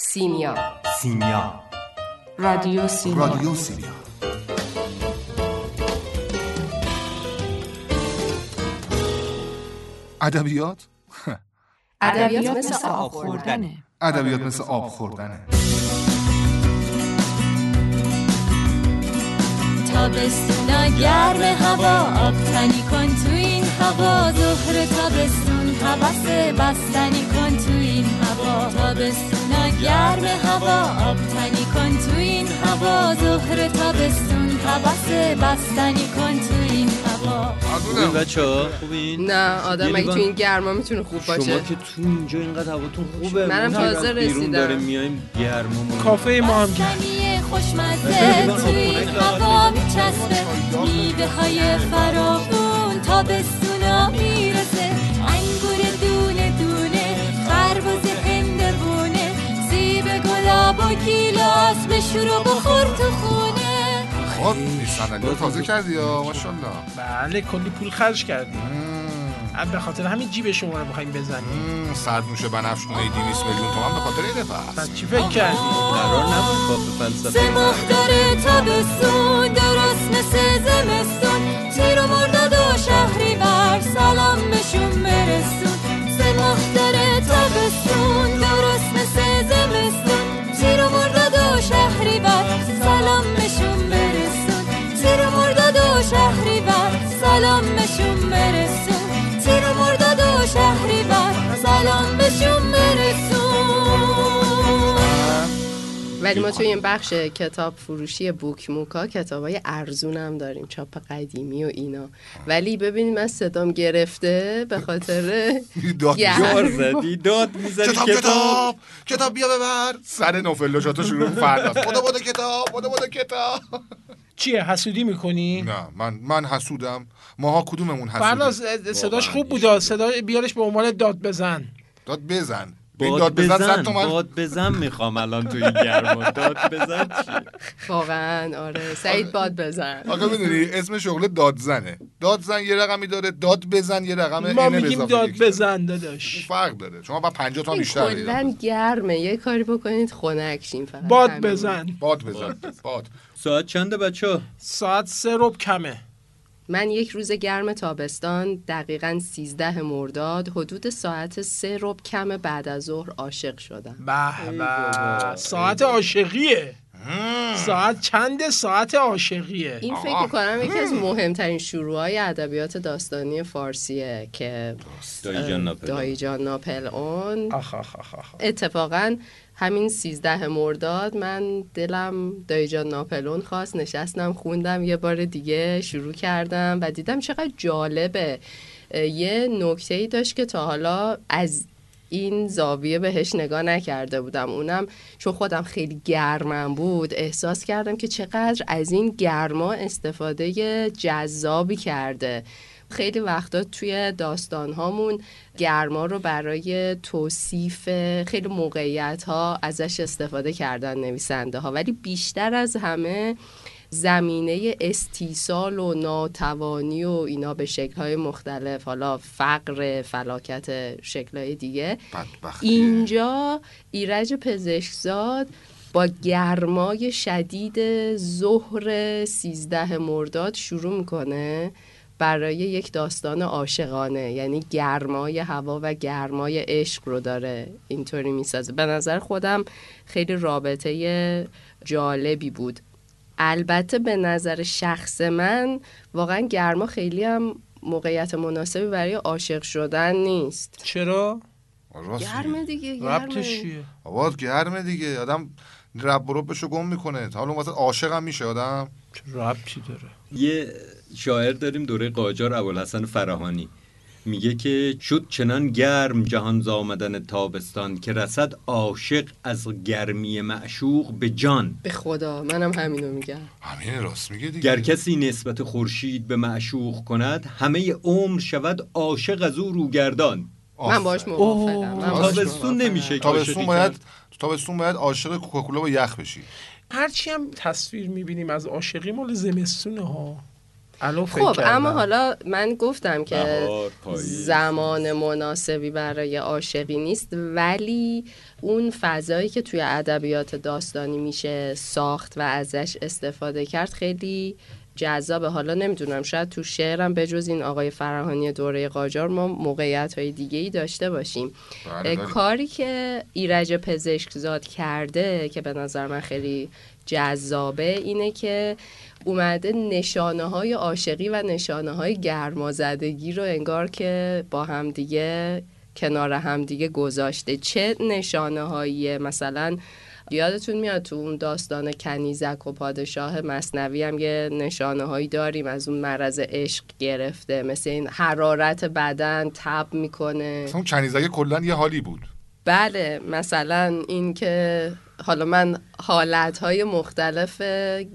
سیمیا. سیمیا. رادیو سیمیا. رادیو سیمیا. ادبیات؟ ادبیات مثل آب خوردنه. ادبیات مثل آب خوردنه. تابستونا گرم هوا آب تنی کن تو این هوا ظهر تابستون حوس بستنی کن تو این هوا. تابستونا گرم هوا آب تنی کن تو این هوا. ظهر تابستون حوس بستنی کن تو این هوا. خوبین بچه ها؟ خوبین؟ نه آدم مگه تو این گرما می‌تونه خوب شما باشه که تو اینجا اینقدر هواتون خوبه منم تازه بیرون رسیدم. داریم میایم گرممون. کافه ما هم خوشمزه تو این هوا میچسبه. میوه های فراغون تابستونا می‌رسه. انگور دونه دونه خربز هندوونه سیب گلاب و گیلاس به شروع بخور تو خونه. خب صندلی تازه کردی یا؟ ماشاءالله. بله کلی پول خرج کردیم. مم. به خاطر همین جیب شما رو می‌خوایم بزنیم. سرنوش بنفش خونه 200 میلیون تومن به خاطر این دفعه پس چی فکر کردی؟ قرار نبود کافه فلسفه سه ماه داره تابستون درست مثل زمستون تیر و مرداد و شهری بر سلام بهشون برسون سه ماه داره تابستون درست سلام بهشون برسون. ولی ما توی این بخش کتاب فروشی بوک موکا کتاب های ارزون هم داریم چاپ قدیمی و اینا. ولی ببینید من صدام گرفته به خاطر. جار زدی داد می‌زدی کتاب کتاب. کتاب بیا ببر. سر نوفلوشاتو شروع فردا بودا بودا کتاب بودا بودا کتاب. چیه حسودی می‌کنی؟ نه من من حسودم. ماها کدوممون فرناز حسودیم صداش واقعا. خوب بود صدا بیارش به عنوان داد بزن. داد بزن. باد داد بزن بزن صد تومن باد بزن می‌خوام الان تو این گرما. داد بزن چی؟ واقعا آره. سعید باد بزن. آقا می‌دونی اسم شغل دادزنه دادزن یه رقمی داره داد بزن یه رقم ما میگیم داد. بزن داداش. فرق داره. شما با 50 تا بیشتر. کلا گرمه. یه کاری بکنید خنک شین فقط. باد. بزن. باد بزن. باد. ساعت چنده بچه ها ساعت سه رب کمه. من یک روز گرم تابستان دقیقا 13 مرداد حدود ساعت سه رب کم بعد از ظهر عاشق شدم. به. ساعت عاشقیه. ساعت چند ساعت عاشقیه؟ این فکر می‌کنم یکی از مهمترین شروعهای ادبیات داستانی فارسیه که دایی جان آخ آخ. اتفاقا همین 13 مرداد من دلم دایی جان ناپلون خواست نشستم خوندم یه بار دیگه شروع کردم و دیدم چقدر جالبه. یه نکته ای داشت که تا حالا از این زاویه بهش نگاه نکرده بودم. اونم چون خودم خیلی گرمم بود احساس کردم که چقدر از این گرما استفاده جذابی کرده. خیلی وقتا توی داستان هامون گرما رو برای توصیف خیلی موقعیت ها ازش استفاده کردن نویسنده ها ولی بیشتر از همه زمینه استیصال و ناتوانی و اینا به شکلهای مختلف حالا فقر فلاکت شکلهای دیگه. بدبختیه. اینجا ایرج پزشکزاد با گرمای شدید ظهر 13 مرداد شروع می‌کنه. برای یک داستان عاشقانه یعنی گرمای هوا و گرمای عشق رو داره اینطوری می‌سازه. به نظر خودم خیلی رابطه جالبی بود. البته به نظر شخص من واقعا گرما خیلی هم موقعیت مناسبی برای عاشق شدن نیست. چرا؟ گرمه دیگه گرمه. ربطش چیه؟ آباد گرمه دیگه. آدم رب و ربشو گم می‌کنه. حالا اون وسط عاشق هم میشه آدم. چه ربطی داره؟ یه شاعر داریم دوره قاجار ابوالحسن فراهانی. میگه که شد چنان گرم جهان ز آمدن تابستان که رسد عاشق از گرمی معشوق به جان. به خدا منم همینو میگم. همین راست میگه دیگه. گر کسی نسبت خورشید به معشوق کند همه عمر شود عاشق از او روگردان. من باش. موافقم تابستون. نمیشه تابستون باید. تابستون باید عاشق کوکاکولا با یخ بشی. هرچی هم تصویر می‌بینیم از عاشقی مال زمستونه ها. خب. اما حالا من گفتم که. زمان مناسبی برای عاشقی نیست ولی اون فضایی که توی ادبیات داستانی میشه ساخت و ازش استفاده کرد خیلی جذابه حالا نمی‌دونم شاید تو شعرم بجز این آقای فراهانی دوره قاجار ما موقعیت های دیگه ای داشته باشیم بله،. کاری که ایرج پزشکزاد کرده که به نظر من خیلی جذابه اینه که اومده نشانه های عاشقی و نشانه های گرمازدگی رو انگار که با همدیگه کنار همدیگه گذاشته. چه نشانه هایی مثلا یادتون میاد تو اون داستان کنیزک و پادشاه مصنوی هم یه نشانه هایی داریم از اون مرض عشق گرفته مثل این حرارت بدن تب می‌کنه. اون کنیزک کلا یه حالی بود. بله مثلا این که حالا من حالتهای مختلف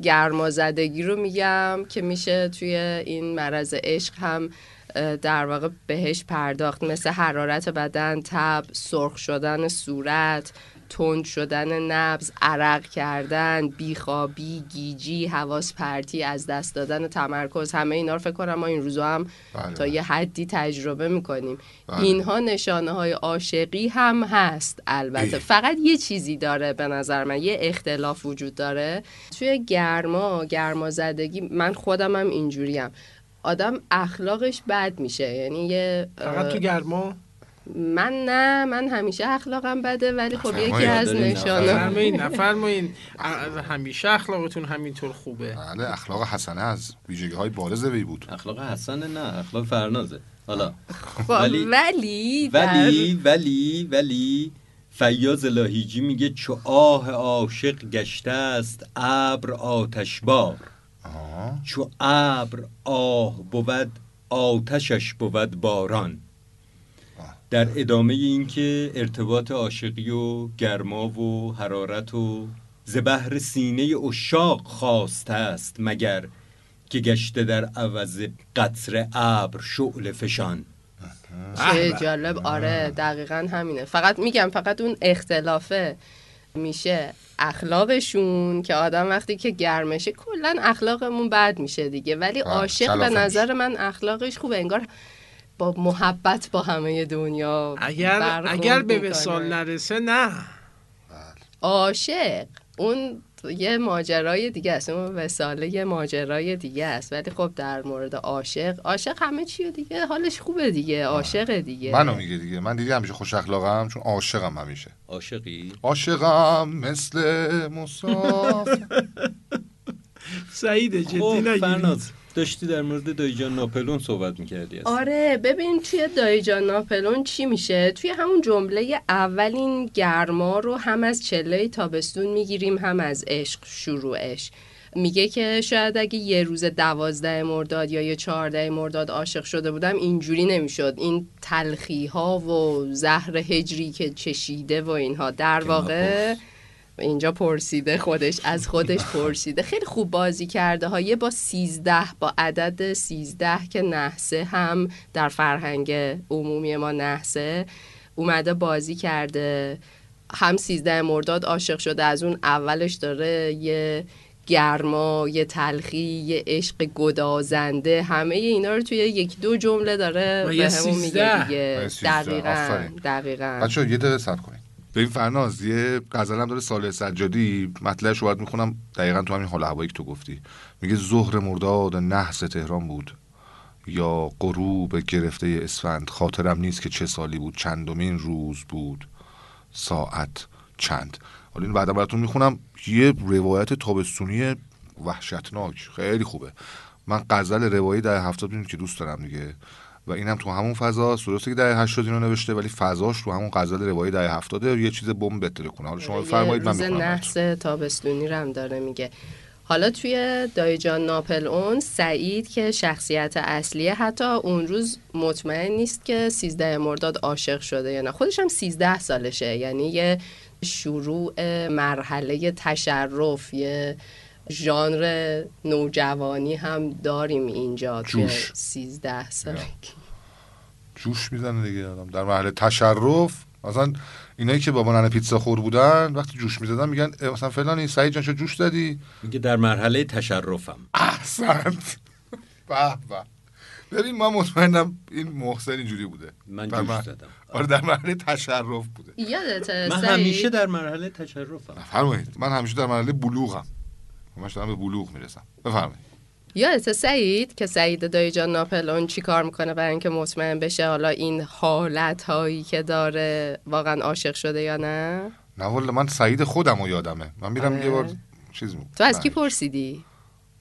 گرمازدگی رو میگم که میشه توی این مرض عشق هم در واقع بهش پرداخت مثل حرارت بدن تب سرخ شدن صورت. تند شدن نبز عرق کردن بیخوابی گیجی حواس پرتی از دست دادن تمرکز همه اینا رو فکر کنم ما این روزا هم بله، تا بله. یه حدی تجربه می‌کنیم بله. اینها نشانه های عاشقی هم هست البته ای. فقط یه چیزی داره به نظر من یه اختلاف وجود داره توی گرما گرما زدگی من خودم هم اینجوریم آدم اخلاقش بد میشه یعنی یه فقط تو گرما من نه من همیشه اخلاقم بده ولی خب. یکی از دارین نشانه فرمایین نفرمایین اه، همیشه اخلاقتون همینطور خوبه. بله اخلاق حسنه از ویژگی های بارز وی بود. اخلاق حسن نه اخلاق فرنازه. حالا. خب، ولی- ولی ولی ولی ولی فیاض لاهیجی میگه چو آه عاشق گشته است ابر آتشبار. چو ابر آه بود آتشش بود باران. در ادامه اینکه ارتباط عاشقی و گرما و حرارت و زبهر سینه اشاق خواسته است مگر که گشته در عوض قطر ابر شعله فشان. چه جالب. آره دقیقا همینه. فقط میگم فقط اون اختلافه میشه اخلاقشون که آدم وقتی که گرمشه کلا اخلاقمون بد میشه دیگه. ولی بله، عاشق به نظر من اخلاقش خوبه. انگار با محبت با همه دنیا اگر اگر به. وسال نرسه نه. عاشق. اون یه ماجرای دیگه است. اون وساله یه ماجرای دیگه است. ولی خب در مورد عاشق عاشق همه چیه دیگه؟ حالش خوبه دیگه. عاشق دیگه. منو میگه دیگه. من دیگه همیشه خوش اخلاقم؟ چون عاشقم همیشه. عاشقی؟ عاشقم مثل مسافر سعید جدی خب نگیرید. داشتی در مورد دایجان ناپلون صحبت می‌کردی آره ببین توی دایجان ناپلون چی میشه؟ توی همون جمله اولین گرما رو هم از چله تابستون می‌گیریم هم از عشق شروعش. میگه که شاید اگه یه روز دوازده مرداد یا یه چهارده مرداد عاشق شده بودم اینجوری نمی‌شد. این تلخی ها و زهر هجری که چشیده و اینها. در واقع. اینجا پرسیده خودش از خودش پرسیده. خیلی خوب بازی کرده ها. یه با سیزده با عدد سیزده که نحسه هم در فرهنگ عمومی ما نحسه اومده بازی کرده. هم سیزده مرداد عاشق شده از اون اولش داره یه گرما یه تلخی یه عشق گدازنده. همه اینا رو توی یک دو جمله داره به همون. میگه دیگه. دقیقا. دقیقا. بچه یه دقیقه صبر کنید. ببین فرناز یه غزل هم داره سال سجادی. مطلعش رو باید می‌خونم. دقیقا تو همین حال هوایی که تو گفتی. میگه ظهر مرداد نحس تهران بود. یا غروب گرفته اسفند. خاطرم نیست که چه سالی بود. چندمین روز بود. ساعت چند. حالا این بعدا براتون می‌خونم. یه روایت تابستونی وحشتناک. خیلی خوبه. من غزل روایی در هفتاد می‌دونی که دوست دارم دیگه. و اینم تو همون فضا. درسته که در 80 اینو نوشته ولی فضاش تو همون غزل روایی در هفتاده. یه چیز بمب بتره کنه. حالا شما بفرمایید من می‌خونم نحس تابستونی رو هم داره میگه. حالا توی دایجان ناپل اون سعید که شخصیت اصلیه حتی اون روز مطمئن نیست که 13 مرداد عاشق شده یا نه. خودش هم 13 سالشه یعنی یه شروع مرحله تشرف یه ژانر نوجوانی هم داریم اینجا توی جوش. 13 سالگی. جوش می‌زنه دیگه آدم. در محل تشرف مثلا اینایی که بابا ننه پیتزا خور بودن وقتی جوش می‌زدن میگن مثلا فلانی سعید جان چه جوش دادی میگه در مرحله تشرفم. احسنت. به به. ببین من مطمئنم این محسن اینجوری بوده. من جوش مر- زدم. آره در مرحله تشرف بوده. یادت من همیشه در مرحله تشرفم. بفرمایید من همیشه در مرحله بلوغم. همش دارم به بلوغ می‌رسم. بفرمایید. یادت سعید که سعید دایجان ناپلون چی کار می‌کنه برای اینکه مطمئن بشه حالا این حالت هایی که داره واقعا عاشق شده یا نه؟ نه والا من سعید خودم رو یادمه. من میرم آره. یه بار چیز می- تو از کی نه. پرسیدی؟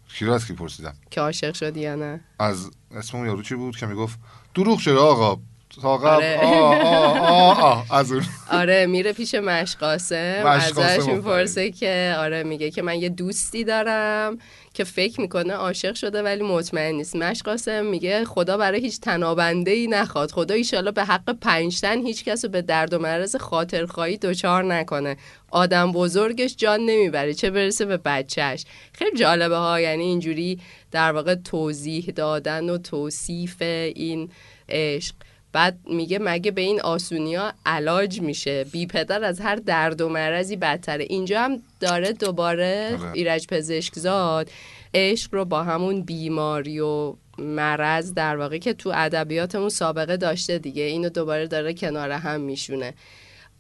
کی رو از کی پرسیدم؟ که عاشق شدی یا نه؟ از اسم اون یارو چی بود که می‌گفت دروغ چرا آقا؟ تا قبل. آره. از اون. آره میره پیش مشقاسم ازش. می‌پرسه که آره میگه که من یه دوستی دارم که فکر می‌کنه عاشق شده ولی مطمئن نیست. مشقاسم میگه خدا برای هیچ تنابنده ای نخواد. خدا ایشالا به حق پنجتن هیچ کس رو به درد و مرض خاطرخواهی دچار نکنه. آدم بزرگش جان نمی‌بره. چه برسه به بچهش خیلی جالبه ها یعنی اینجوری در واقع توضیح دادن و توصیف این عشق. بعد میگه مگه به این آسونی ها علاج میشه؟ بی پدر از هر درد و مرضی بدتره. اینجا هم داره دوباره آره. ایرج پزشکزاد عشق رو با همون بیماری و مرض در واقع که تو ادبیاتمون سابقه داشته دیگه. اینو دوباره داره کنار هم میشونه.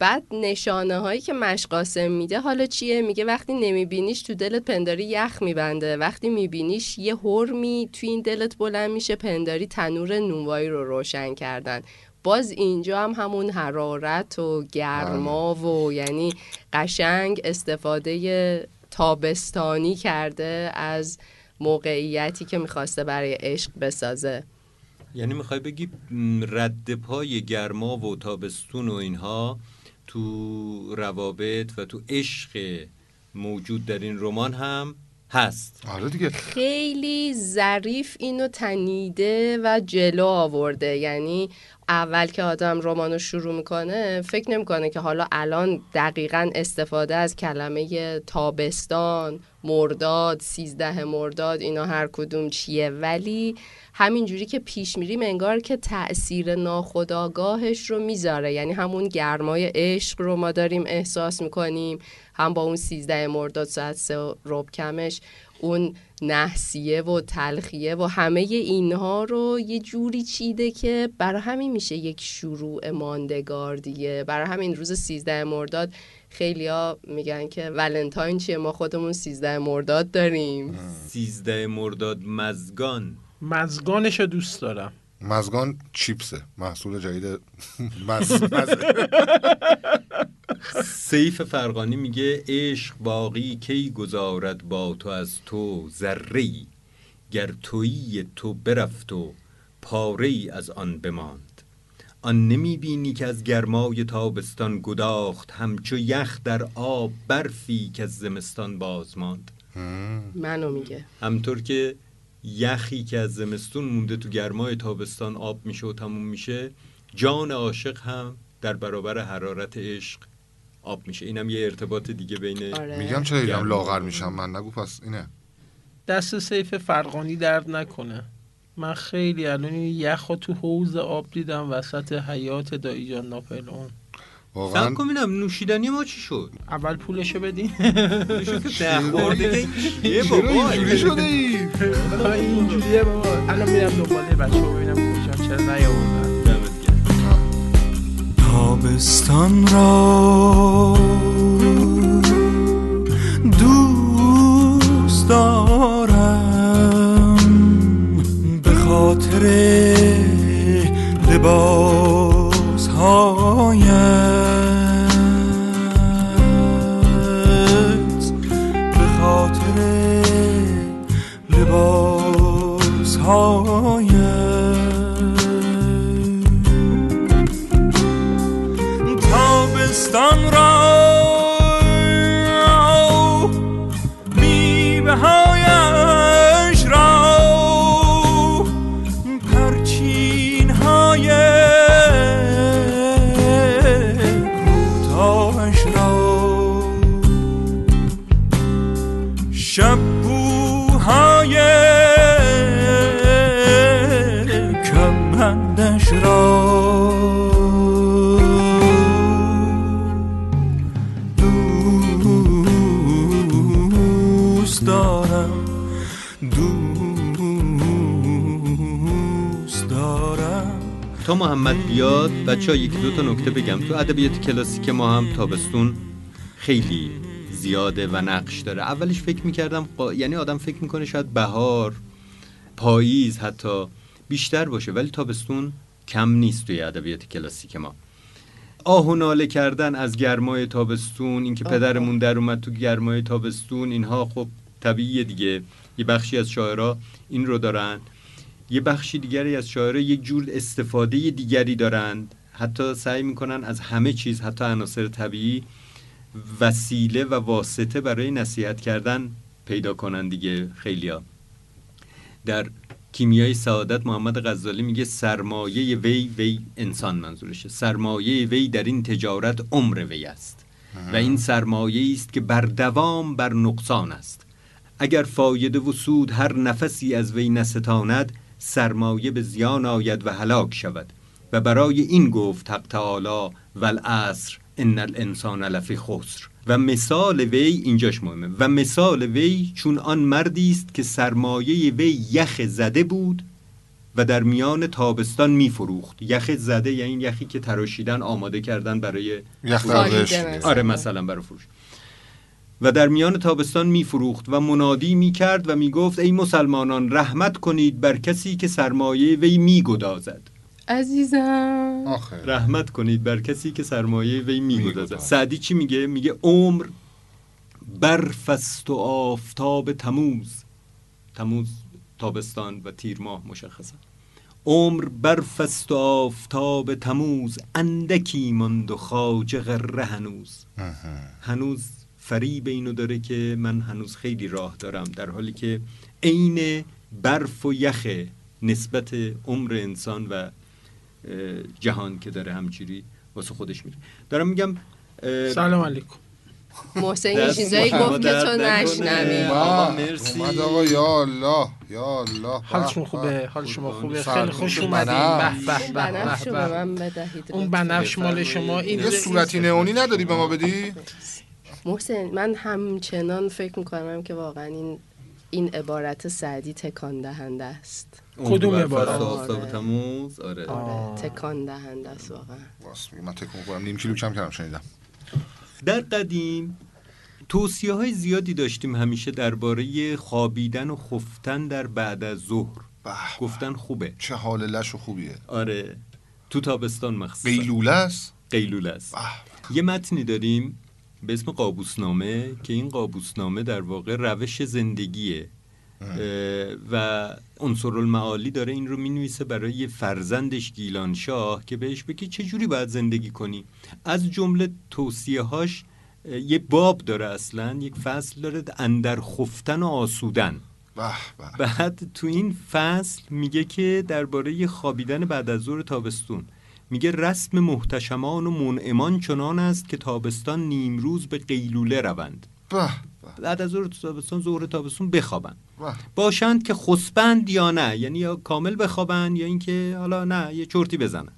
بعد نشانه هایی که مشقاسم میده حالا چیه؟ میگه وقتی نمیبینیش تو دلت پنداری یخ میبنده. وقتی میبینیش یه هرمی تو این دلت بلند میشه پنداری تنور نونوایی رو روشن کردن. باز اینجا هم همون حرارت و گرما و یعنی قشنگ استفاده تابستانی کرده از موقعیتی که می‌خواسته برای عشق بسازه. یعنی می‌خوای بگی رد پای گرما و تابستون و اینها تو روابط و تو عشق موجود در این رمان هم هست. آره دیگه. خیلی ظریف اینو تنیده و جلو آورده. یعنی اول که آدم رمانو شروع می‌کنه فکر نمی‌کنه که حالا الان دقیقا استفاده از کلمه تابستان مرداد سیزده مرداد اینا هر کدوم چیه. ولی همینجوری که پیش میریم انگار که تأثیر ناخداگاهش رو می‌ذاره. یعنی همون گرمای عشق رو ما داریم احساس می‌کنیم. هم با اون سیزده مرداد ساعت سه و ربع کمش اون نحسیه و تلخیه و همه اینها رو یه جوری چیده که برای همین میشه یک شروع ماندگار دیگه. برای همین روز سیزده مرداد خیلیا میگن که ولنتاین چیه؟ ما خودمون سیزده مرداد داریم. سیزده مرداد مزگان. مزگانش رو دوست دارم. مزگان چیپسه. محصول جدید مز... سیف فرقانی میگه عشق باقی کی گذارد با تو از تو ذره گر تویی تو برفت و پاره ای از آن بماند. آن نمی بینی که از گرمای تابستان گداخت همچو یخ در آب برفی که از زمستان باز ماند. منو میگه. همطور که یخی که از زمستون مونده تو گرمای تابستان آب میشه و تموم میشه جان عاشق هم در برابر حرارت عشق آب میشه اینم یه ارتباط دیگه بین آره. میگم چرا اینم. لاغر میشم من نگو پس اینه دست سیف فرقانی درد نکنه من خیلی الان این یخ تو حوز آب دیدم وسط حیات دایی جان ناپلئون واقعا. سب کن ببینم نوشیدنی ما چی شد؟ اول پولشو بدین. ده خورده. یه چرا بابا اینجوری. شده ای؟ اینجوریه بابا. الان میرم دنبال بچه ببینم کجا چرا نیاوردن. تابستان را دوست دارم. به خاطر لباس محمد بیاد بچه ها یکی دو تا نکته بگم. تو ادبیات کلاسیک ما هم تابستون خیلی زیاده و نقش داره. اولش فکر می‌کردم قا- یعنی آدم فکر می‌کنه شاید بهار پاییز حتی بیشتر باشه ولی تابستون کم نیست توی ادبیات کلاسیک ما. آه و ناله کردن از گرمای تابستون اینکه پدرمون در اومد تو گرمای تابستون اینها خب طبیعیه دیگه. یه بخشی از شاعرها این رو دارن. یه بخشی دیگری از شاعرها یک جور استفاده دیگری دارند. حتی سعی می‌کنن از همه چیز حتی عناصر طبیعی وسیله و واسطه برای نصیحت کردن پیدا کنن دیگه خیلیا. در کیمیای سعادت محمد غزالی میگه سرمایه وی وی انسان منظورشه. سرمایه وی در این تجارت عمر وی است. و این سرمایه است که بر دوام بر نقصان است. اگر فایده و سود هر نفسی از وی نستاند سرمایه به زیان آید و هلاک شود. و برای این گفت حق تعالی والعصر ان الانسان لفی خسر. و مثال وی اینجاش مهمه. و مثال وی چون آن مردی است که سرمایه وی یخ زده بود و در میان تابستان میفروخت. یخ زده یعنی یخی که تراشیدن آماده کردن برای یخ. مثلا. آره مثلا برای فروش. و در میان تابستان میفروخت و منادی می‌کرد و می‌گفت ای مسلمانان رحمت کنید بر کسی که سرمایه وی میگدازد. عزیزم. آخه. رحمت کنید بر کسی که سرمایه وی میگدازد. سعدی چی میگه؟ میگه عمر برف است و آفتاب تموز. تموز تابستان و تیر ماه مشخصا عمر برف است و آفتاب تموز اندکی ماند و خواجه غره هنوز. هنوز فریب اینو داره که من هنوز خیلی راه دارم در حالی که عین برف و یخ نسبت عمر انسان و جهان که داره همجوری واسه خودش میره دارم میگم سلام علیکم محسن یه چیزایی گفت که تو. نشنوی مرسی. اومد آقا یا الله یا الله حالشون به، خوبه به. حال شما. خوبه. خیلی خوش اومدین. به به اون به به اون. بنفش مال شما این یه صورتی نئونی نداری به ما بدی محسن من همچنان فکر می‌کنم که واقعا این این عبارت سعدی تکان دهنده است کدوم عبارت؟ و آفتاب آره. تموز؟ آره. آره تکان دهنده است واقعا. من تکون کنم نیم کیلو کم کردم شنیدم. در قدیم توصیه های زیادی داشتیم همیشه درباره خوابیدن و خفتن در بعد از ظهر. به گفتن خوبه. چه حال لش و خوبیه. آره. تو تابستان مخصوصا. قیلوله است؟ قیلوله است. یه متنی داریم به اسم قابوسنامه که این قابوسنامه در واقع روش زندگیه. و عنصر المعالی داره این رو می نویسه برای یه فرزندش گیلان شاه که بهش بگه چجوری باید زندگی کنی. از جمله توصیه هاش یه باب داره اصلا یک فصل داره اندر خفتن و آسودن. به به. بعد تو این فصل میگه که درباره خوابیدن بعد از ظهر تابستون. میگه رسم محتشمان و منعمان چنان است که تابستان نیمروز به قیلوله روند. به بعد از ظهر تابستان ظهر تابستون بخوابن. باشند که خسبند یا نه یعنی یا کامل بخوابن یا اینکه حالا نه یه چرتی بزنن.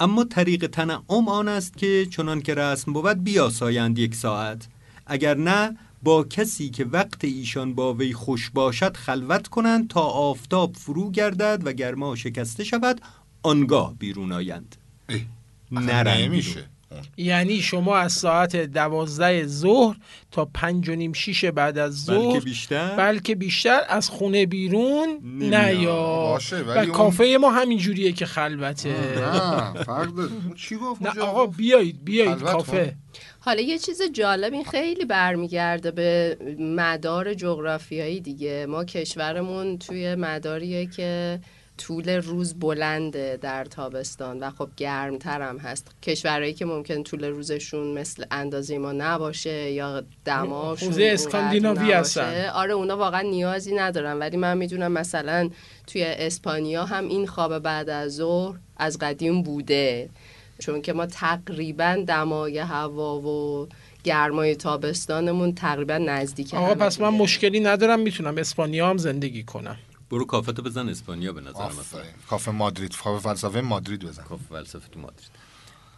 اما طریق تنعم آن است که چنان که رسم بود بیاسایند یک ساعت. اگر نه با کسی که وقت ایشان با وی خوش باشد خلوت کنند تا آفتاب فرو گردد و گرما شکسته شود. آنگاه بیرون آیند. نرن نمیشه بیرون. یعنی شما از ساعت دوازده ظهر تا پنج و نیم شیش بعد از بلکه ظهر بیشتر؟ بلکه بیشتر از خونه بیرون نمیاد. نه یا باشه، و ولی اون- کافه ما همین جوریه که خلوته. نه فرق چی گفت نه؟ آقا بیایید بیایید کافه. حالا یه چیز جالب این خیلی برمیگرده به مدار جغرافیایی دیگه. ما کشورمون توی مداریه که طول روز بلنده در تابستان و خب گرمتر هم هست کشورهایی که ممکن طول روزشون مثل اندازه ما نباشه یا دماشون اونقدر اسکاندیناوی. هستن. آره اونا واقعا نیازی ندارن ولی من می‌دونم مثلا توی اسپانیا هم این خواب بعد از ظهر از قدیم بوده چون که ما تقریبا دمای هوا و گرمای تابستانمون تقریبا نزدیک آقا پس من. مشکلی ندارم می‌تونم اسپانیا هم زندگی کنم برو کافتو بزن اسپانیا به نظر مثلا کافه مادرید. کافه فلسفه مادرید بزن. کاف فلسفه تو مادرید.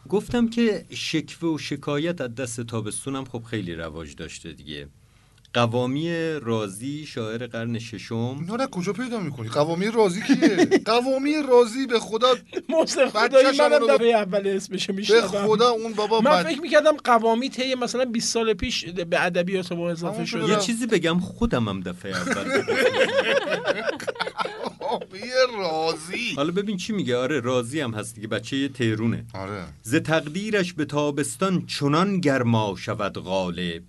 گفتم که شکوه و شکایت از دست تابستون هم خب خیلی رواج داشته دیگه. قوامی رازی شاعر قرن ششم. اینا رو کجا پیدا می‌کنی؟ قوامی رازی کیه؟ قوامی رازی به خدا محسن خدایی منم دفعه اول اسمشو به میشنوم. خدا اون بابا من بد- فکر می‌کردم قوامی طی مثلا 20 سال پیش به ادبیات ما اضافه شده. یه چیزی بگم خودم هم دفعه اول. قوامی رازی حالا ببین چی میگه. آره راضی هم هست دیگه. بچه یه تهرونه آره. ز تقدیرش به تابستان چنان گرما شود غالب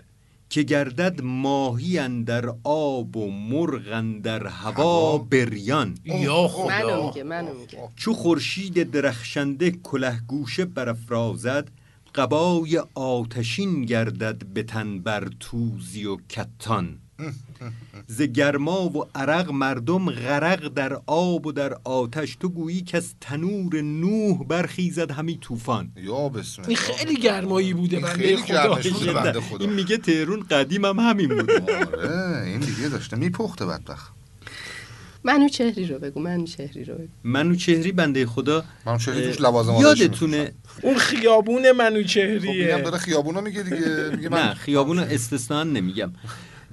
که گردد ماهی در آب و مرغ در هوا بریان. یا خدا. منو میگه منو میگه. چو خورشید درخشنده کله گوشه برافرازد قبای آتشین گردد به تن بر توزی و کتان. ز گرما و عرق مردم غرق در آب و در آتش. تو گویی که از تنور نوح برخیزد همی طوفان. یا بسم این خیلی گرمایی بوده این بنده خیلی خدا. بوده بنده خدا. این میگه تهرون قدیم هم همین بود آره این دیگه داشته میپخته بدبخت. منو چهری رو بگو منو چهری رو بگو. منو چهری بنده خدا من چهری توش لوازم یادتونه اون خیابون خب اینم منوچهریه داره خیابونو میگه دیگه میگه من نه خیابون استثنا نمیگم.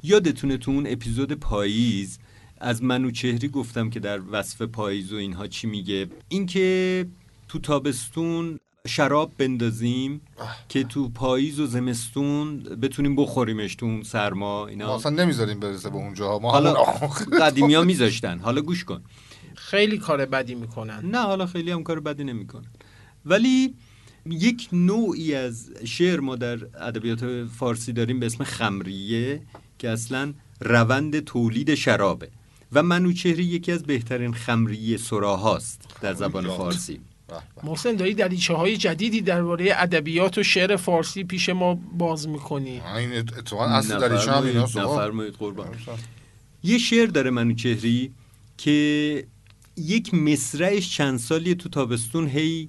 یادتونه تو اون اپیزود پاییز از منوچهری گفتم که در وصف پاییز و اینها چی میگه؟ اینکه تو تابستون شراب بندازیم که تو پاییز و زمستون بتونیم بخوریمش تو اون سرما ما اینا اصلا نمی‌ذاریم برسه به اونجا ما حالا قدیمی ها میذاشتن. حالا گوش کن. خیلی کار بدی می‌کنن. نه حالا خیلی هم کار بدی نمی‌کنه ولی یک نوعی از شعر ما در ادبیات فارسی داریم به اسم خمریه. که اصلا روند تولید شرابه. و منوچهری یکی از بهترین خمریه سراهاست در زبان یاد. فارسی. محسن دایی دریچه های جدیدی درباره ادبیات و شعر فارسی پیش ما باز می‌کنی. این اتفاقا اصل دریچه هم اینا نفرمایید سوال نفرمایید قربان یه شعر داره منوچهری که یک مصرعش چند سالی تو تابستون هی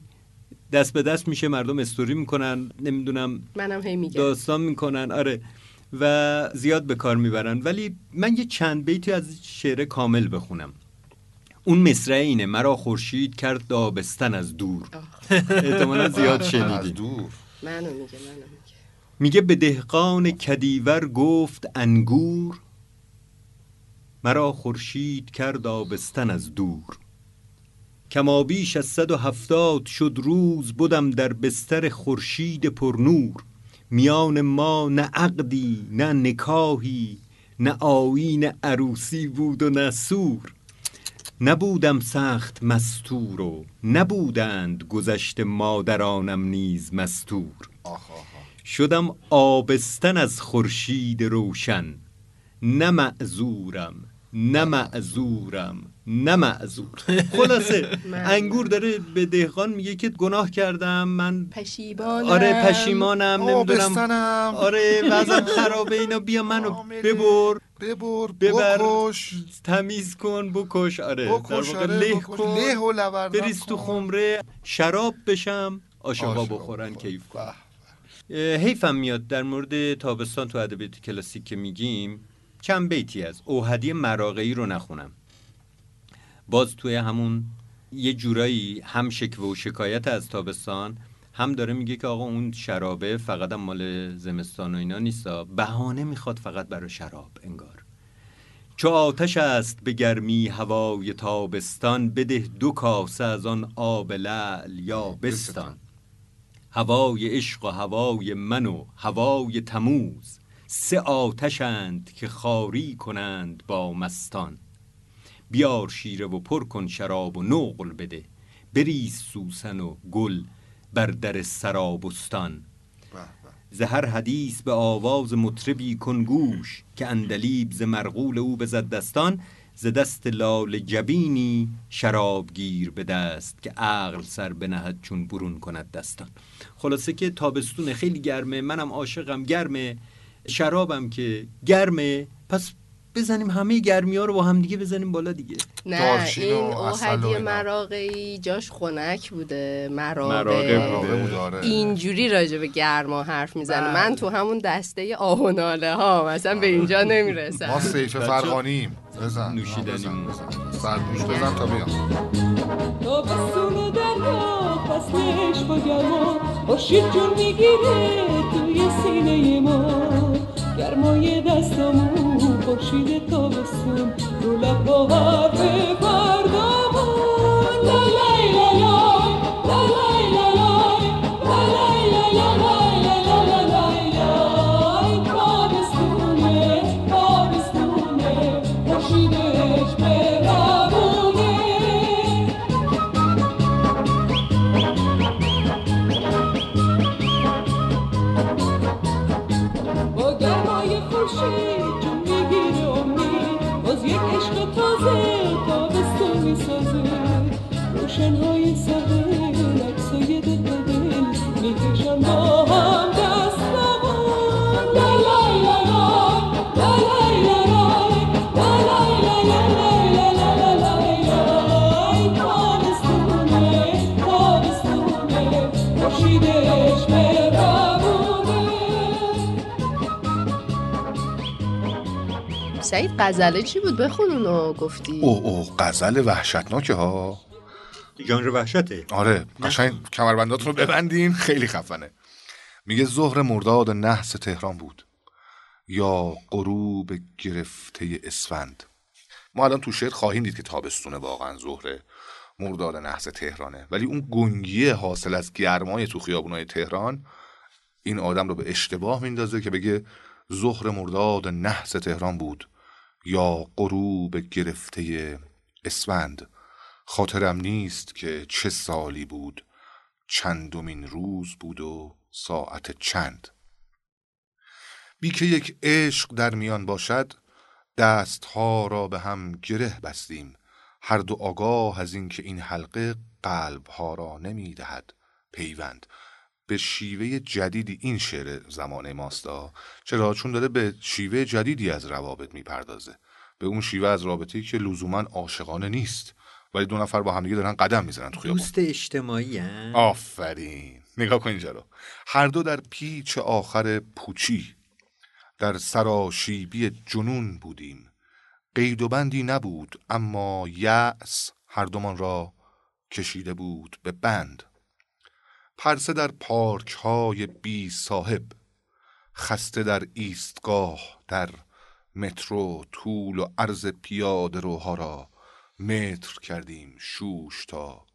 دست به دست میشه مردم استوری می‌کنن نمی‌دونم منم هی میگم. داستان می‌کنن. آره. و زیاد به کار می‌برن. ولی من یه چند بیتی از شعر کامل بخونم. اون مصرع اینه مرا خورشید کرد دابستن از دور. احتمالا زیاد از شنیدید دور. منو میگه منو میگه. میگه به دهقان کدیور گفت انگور مرا خورشید کرد آبستن از دور. کما بیش از صد و هفتاد شد روز بودم در بستر خورشید پرنور. میان ما نه عقدی نه نکاهی نه آیین عروسی بود و نه سور. نبودم سخت مستور و نبودند گذشت مادرانم نیز مستور. شدم آبستن از خورشید روشن. نه معذورم نه معذورم. نه معذور. خلاصه انگور داره به دهقان میگه که گناه کردم من پشیمانم. آره پشیمانم نمی‌دونم. آره وضعم خرابه اینا بیا منو. ببر. ببر ببر. بکش. تمیز کن بکش. آره در بکش واقع آره، له. کن. له بریز تو. خمره. شراب بشم. عاشقا عاشقا بخورن. کیف کن. حیفم میاد در مورد تابستان تو ادبیات کلاسیک که میگیم. چند بیتی از اوهدی مراقعی رو نخونم. باز توی همون یه جورایی هم شکوه و شکایت از تابستان هم داره میگه که آقا اون شرابه فقط هم مال زمستان و اینا نیستا. بهانه می‌خواد فقط برای شراب انگار. چو آتش است به گرمی هوای تابستان بده دو کاسه از آن آب لعل یا بستان. هوای عشق و هوای من و هوای تموز سه آتشند که خاری کنند با مستان. بیار شیره و پر کن شراب و نقل بده. بریز سوسن و گل بر در سرابستان. به، به. ز هر حدیث به آواز مطربی کن گوش که اندلیب ز مرغول او بزد دستان. ز دست لال جبینی شراب گیر به دست که عقل سر بنهد چون برون کند دستان. خلاصه که تابستون خیلی گرمه منم عاشقم گرمه. شرابم که گرمه پس بزنیم همه گرمی ها رو با هم دیگه بزنیم بالا دیگه نه این اوهدی. مراقعی جاش خنک بوده مراقه مراقع بوده. آره. اینجوری راجع به گرما حرف می‌زنه بله. من تو همون دسته آه و ناله ها مثلا به اینجا ما نمی‌رسم سیف بچه- فرقانیم بزن نوشیدنیمون. بزن، بزن. سرگوش بزن تا تابستون دریا فصلش با گرما خورشید جون می‌گیره دستامون خورشید تابستون رو لب با سعید غزله چی بود؟ بخون اونو گفتی. اوه اوه غزل وحشتناکه ها. ژانر وحشته. آره قشنگ کمربنداتون رو ببندین خیلی خفنه. میگه ظهر مرداد نحس تهران بود. یا غروب گرفته اسفند. ما الان تو شعر خواهیم دید که تابستونه واقعا ظهر مرداد نحس تهرانه. ولی اون گنگی حاصل از گرمای تو خیابونای تهران این آدم رو به اشتباه میندازه که بگه ظهر مرداد نحس تهران بود. یا غروب گرفته اسفند. خاطرم نیست که چه سالی بود. چندمین روز بود و ساعت چند. بی که یک عشق در میان باشد دستها را به هم گره بستیم. هر دو آگاه از اینکه این حلقه قلبها را نمی دهد پیوند. به شیوه جدیدی این شعر زمانه ماستا چرا؟ چون داره به شیوه جدیدی از روابط می‌پردازه. به اون شیوه از رابطه‌ای که لزوما عاشقانه نیست. ولی دو نفر با همدیگه دارن قدم می‌زنن تو خیابون. دوست اجتماعی؟ آفرین. نگاه کن اینجا رو هر دو در پیچ آخر پوچی. در سراشیبی جنون بودیم. قید و بندی نبود اما یأس هر دومان را کشیده بود به بند. پرسه در پارک های بی صاحب خسته در ایستگاه در مترو طول و عرض پیاده روها را متر کردیم شوش تا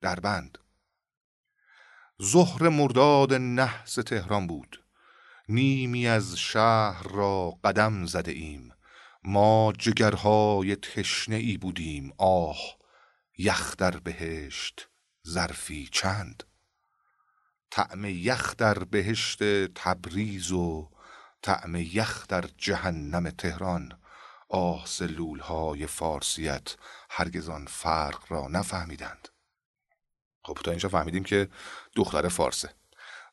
در بند ظهر مرداد نحس تهران بود. نیمی از شهر را قدم زده ایم. ما جگرهای تشنه ای بودیم. آه یخ در بهشت ظرفی چند؟ طعم یخ در بهشت تبریز و طعم یخ در جهنم تهران. آه سلول های فارسیت هرگز آن فرق را نفهمیدند. خب تا اینجا فهمیدیم که دختر فارسه.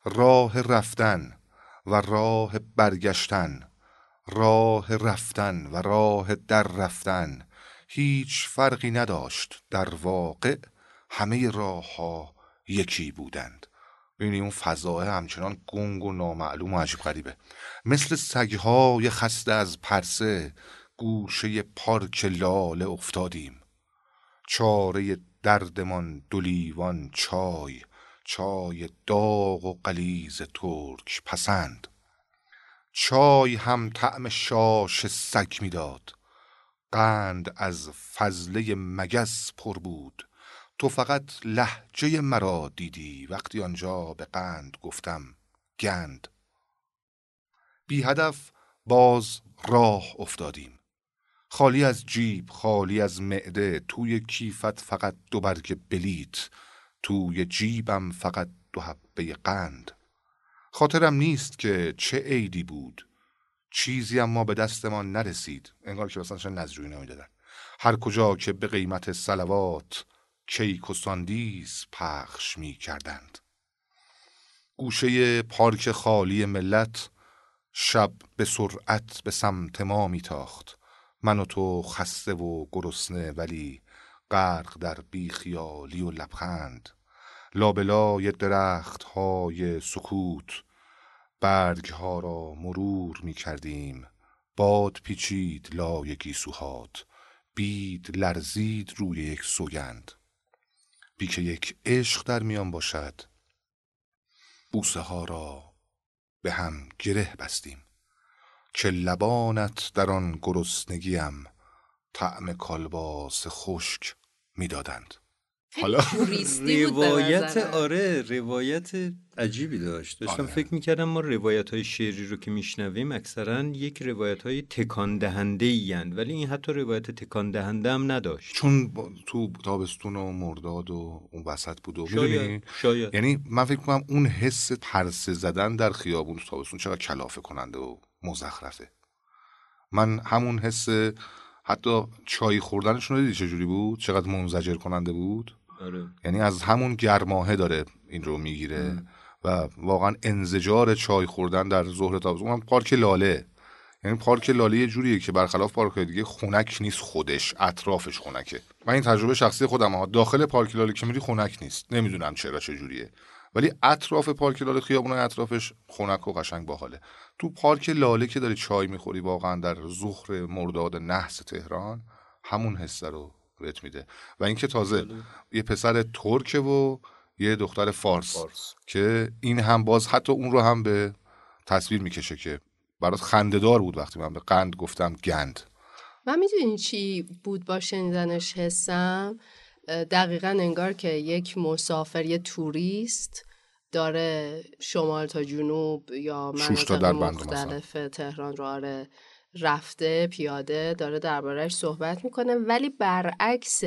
راه رفتن و راه برگشتن راه رفتن و راه در رفتن هیچ فرقی نداشت. در واقع همه راه ها یکی بودند. ببینید اون فضاه همچنان گنگ و نامعلوم و عجیب غریبه. مثل سگهای خسته از پرسه گوشه پارک لاله افتادیم. چاره دردمان دولیوان چای چای داغ و قلیز ترک پسند. چای هم طعم شاش سگ می‌داد. قند از فضله مگس پر بود. تو فقط لحجه مرا دیدی وقتی آنجا به قند گفتم گند. بی هدف باز راه افتادیم. خالی از جیب خالی از معده توی کیفت فقط دو برگ بلیت توی جیبم فقط دو حبه قند. خاطرم نیست که چه عیدی بود. چیزی اما به دستمان نرسید. انگار که مثلا نزجویی نمی‌دادن. هر کجا که به قیمت سلوات کیک و پخش می کردند گوشه پارک خالی ملت شب به سرعت به سمت ما میتاخت. من و تو خسته و گرسنه ولی غرق در بیخیالی و لبخند. لابلای درخت های سکوت برگ ها را مرور می کردیم باد پیچید لای گیسوهات. بید لرزید روی یک سوگند. بی که یک عشق در میان باشد. بوسه ها را به هم گره بستیم. که لبانت در آن گرسنگیم طعم کالباس خشک می‌دادند. حالا روایت. آره روایت عجیبی داشت داشتم آره. فکر می‌کردم ما روایت های شعری رو که میشنویم اکثرا یک روایت های تکان دهنده ولی این حتی روایت تکان دهنده هم نداشت چون با- تو تابستون و مرداد و اون وسط بود و شاید؟ شاید یعنی من فکر کنم اون حس پرسه زدن در خیابون تو تابستون چقدر کلافه کننده و مزخرفه من همون حس حتی چای خوردنشون رو دیدی چجوری بود چقدر منزجر کننده بود آره. یعنی از همون گرماهه داره این رو می‌گیره و واقعا انزجار چای خوردن در ظهر تابستون. اونم پارک لاله. یعنی پارک لاله یه جوریه که برخلاف پارک دیگه خنک نیست خودش اطرافش خنکه. من این تجربه شخصی خودم ها داخل پارک لاله که میری خنک نیست. نمی‌دونم چرا چه جوریه. ولی اطراف پارک لاله خیابونای اطرافش خنک و قشنگ باحاله. تو پارک لاله که داری چای می‌خوری واقعا در ظهر مرداد نحس تهران همون حسه رو بهت میده. و اینکه تازه یه پسر ترکه و یه دختر فارس, که این هم باز حتی اون رو هم به تصویر می‌کشه که برات خندهدار بود وقتی من به قند گفتم گند. من می‌دونی چی بود با شنیدنش حسم؟ دقیقا انگار که یک مسافر یه توریست داره شمال تا جنوب یا مناطق مختلف تهران رو آره رفته پیاده داره دربارهش صحبت می‌کنه. ولی برعکس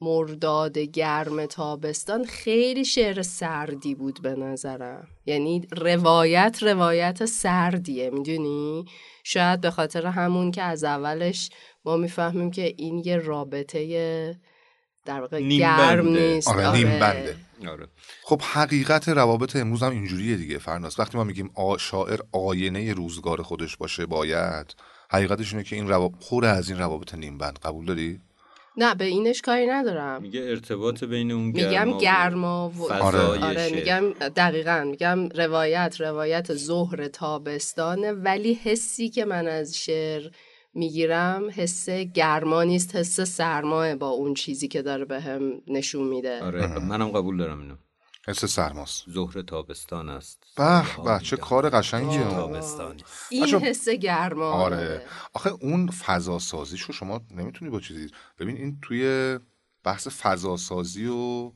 مرداد گرم تابستان خیلی شعر سردی بود به نظرم. یعنی روایت روایت سردیه می‌دونی؟ شاید به خاطر همون که از اولش ما می‌فهمیم که این یه رابطه در واقع نیم گرم بنده. نیست. آره نیم بنده. آره. خب حقیقت روابط امروز هم اینجوریه دیگه فرناس وقتی ما میگیم آ شاعر آینه روزگار خودش باشه باید حقیقتش اینه که این روابط پر از این روابط نیم بند. قبول داری؟ نه به اینش کاری ندارم. میگه ارتباط بین اون میگم گرما و گرما و آره شعر. میگم دقیقا میگم روایت روایت ظهر تابستانه. ولی حسی که من از شعر می‌گیرم حس گرما نیست حس سرماه با اون چیزی که داره بهم نشون میده. آره منم قبول دارم اینو. حس سرماست. ظهر تابستان است. به به چه. کار قشنگیه. این بچه‌ها- حس گرما. آره. آخه اون فضا سازیشو شما نمی‌تونی با چیزی ببین این توی بحث فضا سازی و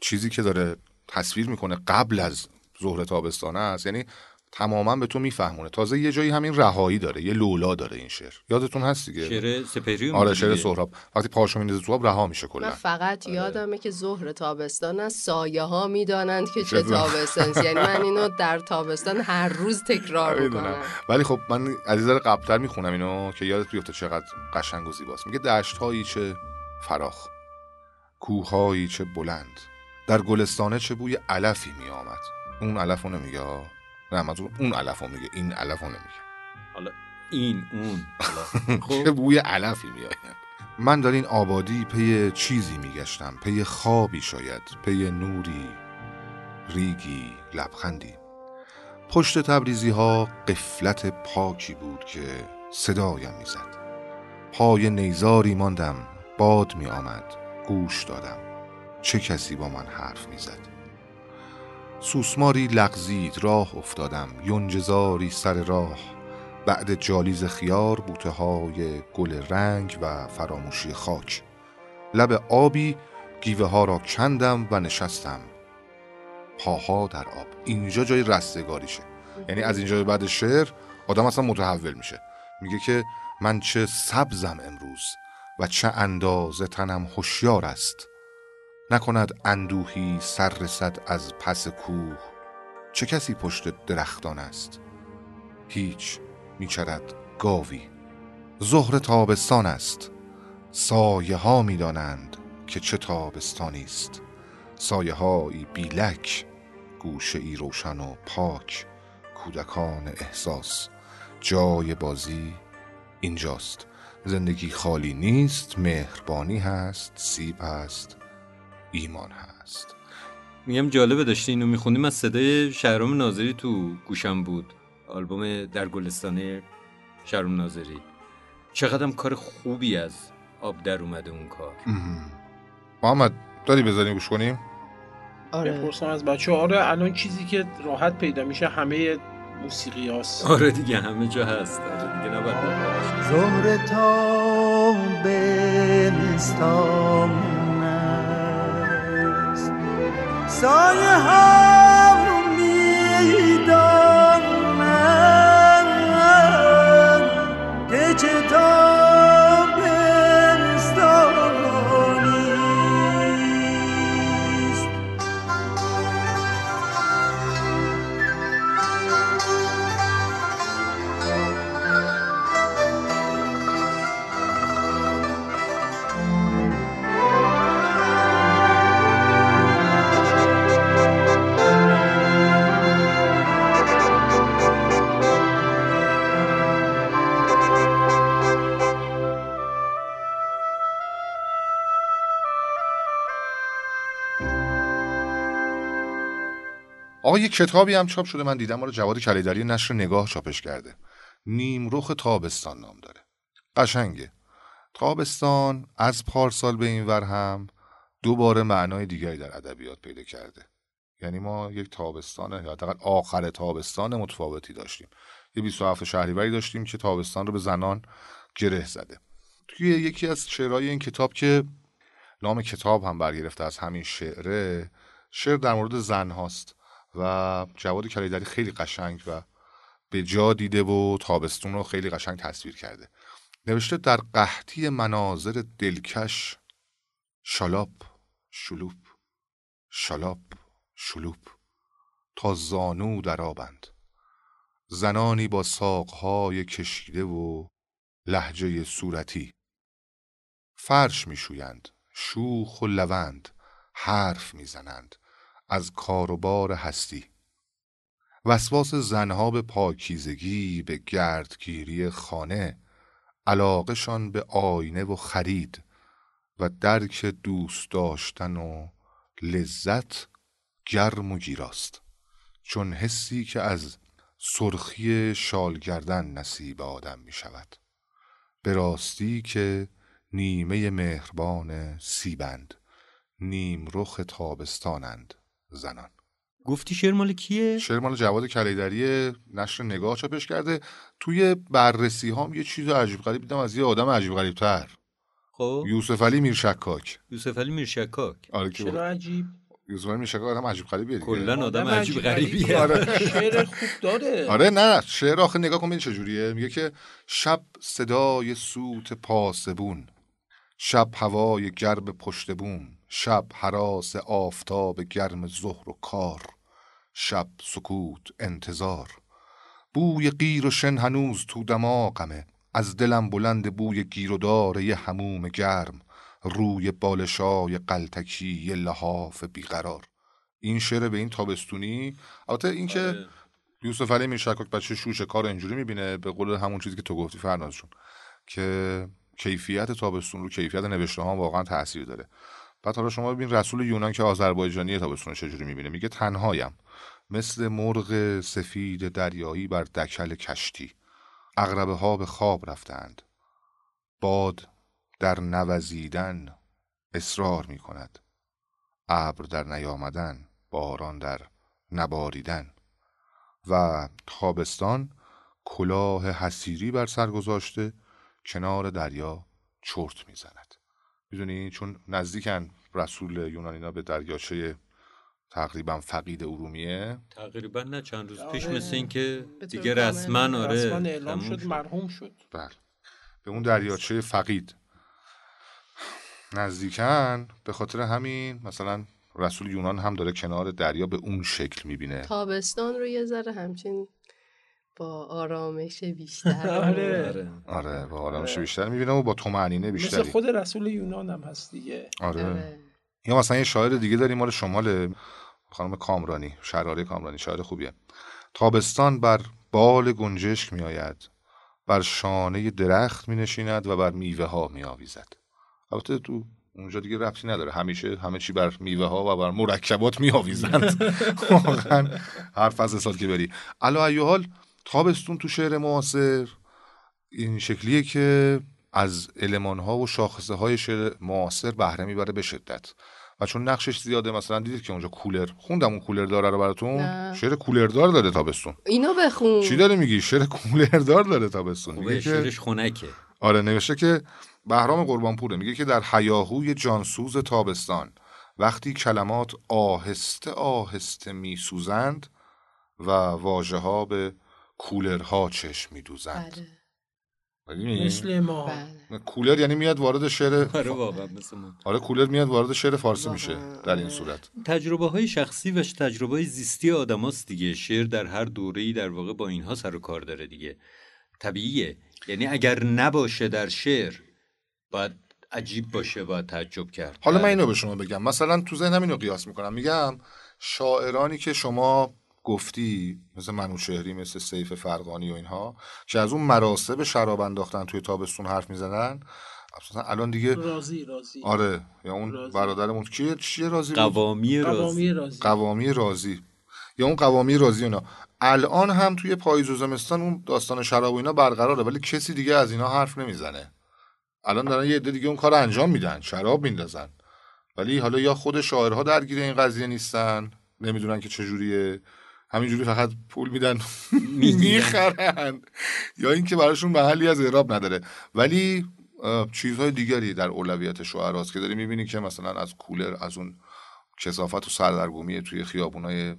چیزی که داره تصویر می‌کنه قبل از ظهر تابستانه است. یعنی تماما به تو میفهمونه. تازه یه جایی همین رهایی داره یه لولا داره این شعر. یادتون هست دیگه؟ شعر سپهری آره شعر سهراب. وقتی پاشو میندازه تو آب رها میشه من کلا فقط آره. یادمه که ظهر تابستان از سایه ها می‌دانند که چه تابستان. یعنی من اینو در تابستان هر روز تکرار می‌کنم. ولی خب من ذره قبلتر می‌خونم اینو که یادت بیفته چقدر قشنگ و زیباست. میگه دشت هایی چه فراخ کوههایی چه بلند. در گلستانه چه بوی علفی میآمد. اون علف رو نمیگه منظور اون علف رو میگه. این علف رو نمیگه. حالا این اون. چه خب. بوی علفی میآید من در این آبادی پی چیزی میگشتم. پی خوابی شاید. پی نوری ریگی لبخندی. پشت تبریزی ها غفلت پاکی بود که صدایم می‌زد. پای نیزاری ماندم. باد می آمد گوش دادم. چه کسی با من حرف می‌زد؟ سوسماری لغزید راه افتادم یونجزاری سر راه. بعد جالیز خیار بوته های گل رنگ و فراموشی خاک. لب آبی گیوه ها را کندم و نشستم. پاها در آب. اینجا جای رستگاریشه یعنی از اینجا بعد شعر آدم اصلا متحول میشه. میگه که من چه سبزم امروز و چه اندازه تنم هوشیار است. نکند اندوهی سر از پس کوه. چه کسی پشت درختان است؟ هیچ میچرد گاوی. ظهر تابستان است. سایه ها می‌دانند که چه تابستانی است. سایه هایی بیلک گوشه ای روشن و پاک. کودکان احساس. جای بازی اینجاست. زندگی خالی نیست مهربانی هست سیب هست. ایمان هست. میگم جالبه داشتی اینو میخوندیم از صدای شهرام ناظری تو گوشم بود. آلبوم در گلستانه شهرام ناظری. چقدرم کار خوبی از آب در اومده اون کار. محمد داری بذاریم گوش کنیم؟ آره. بپرسم از بچه آره الان چیزی که راحت پیدا میشه همه موسیقی هاست. آره دیگه همه جا هست. آره دیگه نباید. زهر تابستان سایه ها می‌دانند آقا یه کتابی هم چاپ شده من دیدم رو جواد کلیدری نشر نگاه چاپش کرده. نیمرخ تابستان نام داره. قشنگه. تابستان از پارسال به این ور هم دوباره معنای دیگری در ادبیات پیدا کرده. یعنی ما یک تابستان حداقل آخر تابستان متفاوتی داشتیم. یه 27 شهریوری داشتیم که تابستان رو به زنان گره زده. توی یکی از شعرهای این کتاب که نام کتاب هم برگرفته از همین شعره شعر در مورد زن هاست. و جواد کلیدری خیلی قشنگ و به جا دیده و تابستون رو خیلی قشنگ تصویر کرده. نوشته در قحطی مناظر دلکش شالاپ شلوپ شالاپ شلوپ تا زانو در آبند. زنانی با ساقهای کشیده و لحجه صورتی. فرش میشویند شوخ و لوند حرف می‌زنند. از کار و بار هستی. وسواس زنها به پاکیزگی به گردگیری خانه علاقشان به آینه و خرید و درک دوست داشتن و لذت گرم و گیراست. چون حسی که از سرخی شال گردن نصیب آدم می شود به راستی که نیمه مهربان سیبند نیم رخ تابستانند. زنان. گفتی شعر مال کیه؟ شعر مال جواد کلیدری نشر نگاه چاپش کرده. توی بررسی هم یه چیز عجیب غریب دیدم از یه آدم عجیب غریب تر خب. یوسف علی میرشکاک. یوسف علی میرشکاک. آره چرا عجیب؟ یوسف علی میرشکاک آدم عجیب غریبیه دیگه. کلا آدم عجیب غریبیه. آره. شعر خوب داره. آره نه شعر آخه نگاه کن چجوریه میگه که شب صدای سوت پاسبون شب هوای گرم پشت بوم شب حراس آفتاب گرم ظهر و کار شب سکوت انتظار. بوی قیر و شن هنوز تو دماغمه از دلم بلند بوی گیر و دار یه هموم گرم روی بالشای قلتکی یه لحاف بیقرار. این شعر به این تابستونی؟ البته این که آره. یوسف علی میرشکاک بچه شوشه کار اینجوری می‌بینه به قول همون چیزی که تو گفتی فرنازشون که کیفیت تابستون رو کیفیت نوشته ها واقعا تاثیر داره. بعد حالا شما ببین رسول یونان که آذربایجانی تابستون چجوری می‌بینه. میگه تنهایم. مثل مرغ سفید دریایی بر دکل کشتی. اغربه ها به خواب رفتند. باد در نوزیدن اصرار می کند ابر در نیامدن باران در نباریدن. و تابستان کلاه حسیری بر سر گذاشته کنار دریا چرت می‌زند. می‌دونی؟ چون نزدیکن رسول یونانینا به دریاچه تقریبا فقید ارومیه. تقریبا نه چند روز پیش آره. مثل این که به طور دیگه. رسما آره رسما اعلام تموم شد. مرحوم شد. بله. به اون دریاچه فقید. نزدیکن به خاطر همین مثلا رسول یونان هم داره کنار دریا به اون شکل می‌بینه. تابستان رو یه ذره همچین با آرامش بیشتر آره. آره. آره با آرامش بیشتر می‌بینه و با تومعنینه مثل بیشتری. خود رسول یونان هم هست دیگه. آره. آره. یا مثلا یه شاعر دیگه داریم مال شمال خانم کامرانی شراره کامرانی شاعر خوبیه. تابستان بر بال گنجشک می آید بر شانه درخت می نشیند و بر میوه ها می آویزد البته تو اونجا دیگه ربطی نداره. همیشه همه چی بر میوه ها و بر مرکبات می آویزند واقعا هر فصل سال که بری. علا ای حال تابستون تو شعر معاصر. این شکلیه که از علمان ها و شاخصه های شعر معاصر بهره می‌بره به شدت. و چون نقشش زیاده مثلا دیدید که اونجا کولر خوندم اون کولر داره رو براتون؟ نه. شعر کولردار داره تابستون. اینو بخون. چی داره میگی؟ شعر کولردار داره تابستون. خوبه میگه که شعرش خنکه. آره نوشته که بهرام قربانپوره. میگه که در حیاهوی جانسوز تابستان وقتی کلمات آهسته آهسته میسوزند و واژه ها به کولرها چشم میدوزند. بله. مثل ما. بله. کولر یعنی میاد وارد شعر آره واقعا مثل ما. آره کولر میاد وارد شعر فارسی میشه در این. صورت. تجربه های شخصی و تجربه های زیستی آدماست دیگه. شعر در هر دوره‌ای در واقع با اینها سر و کار داره دیگه. طبیعیه. یعنی اگر نباشه در شعر باید عجیب باشه باید تعجب کرد. حالا من بله. اینو به شما بگم. مثلا تو ذهنم اینو قیاس می‌کنم. میگم شاعرانی که شما گفتی مثل منوچهری مثل سیف فرقانی و اینها که از اون مراسب شراب انداختن توی تابستون حرف می‌زنن؟ الان دیگه رازی رازی آره یا اون رازی. برادرمون کیه؟ چیه رازی؟ قوامی راز قوامی رازی قوامی رازی یا اون قوامی رازی اینا. الان هم توی پاییز و زمستان اون داستان شراب و اینا برقراره ولی کسی دیگه از اینا حرف نمی‌زنه. الان دارن یه عده دیگه اون کار انجام میدن شراب میندازن. ولی حالا یا خود شاعرها درگیر این قضیه نیستن نمی‌دونن که چجوریه همینجوری فقط پول میدن می‌خرن. یا اینکه براشون محلی از اعراب نداره. ولی چیزهای دیگری در اولویت شعراست که داری می‌بینی که مثلا از کولر از اون کسافت و سردرگمی توی خیابونای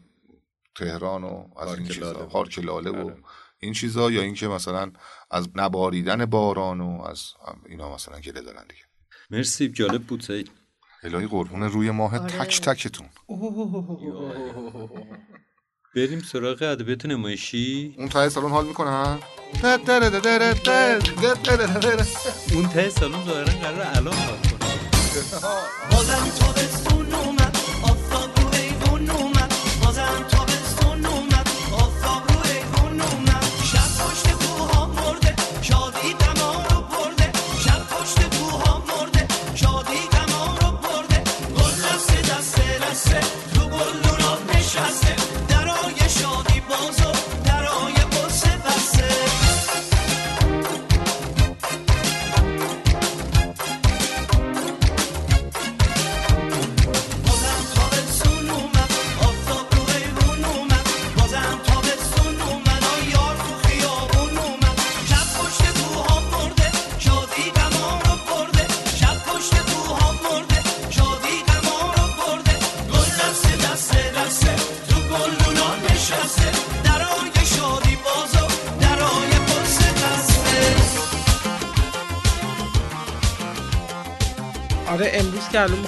تهران و از پارک این چیزا. لاله. پارک لاله و آره. این چیزا یا اینکه مثلا از نباریدن باران و از اینا مثلا گله دارن دیگه. مرسی جالب بود سعید. الهی قربون روی ماه آره. تک تکتون. بریم سراغ ادبیات نمایشی اون ته سالن حال می‌کنن اون ته سالن ظاهرا قرار الان حال کنه بازم تابستون اومد آفتاب رو ایوون اومد بازم تابستون اومد آفتاب رو ایوون اومد شب پشت کوها مرده شادی دما رو برده شب پشت کوها مرده شادی دما رو برده گل دسته دسته دسته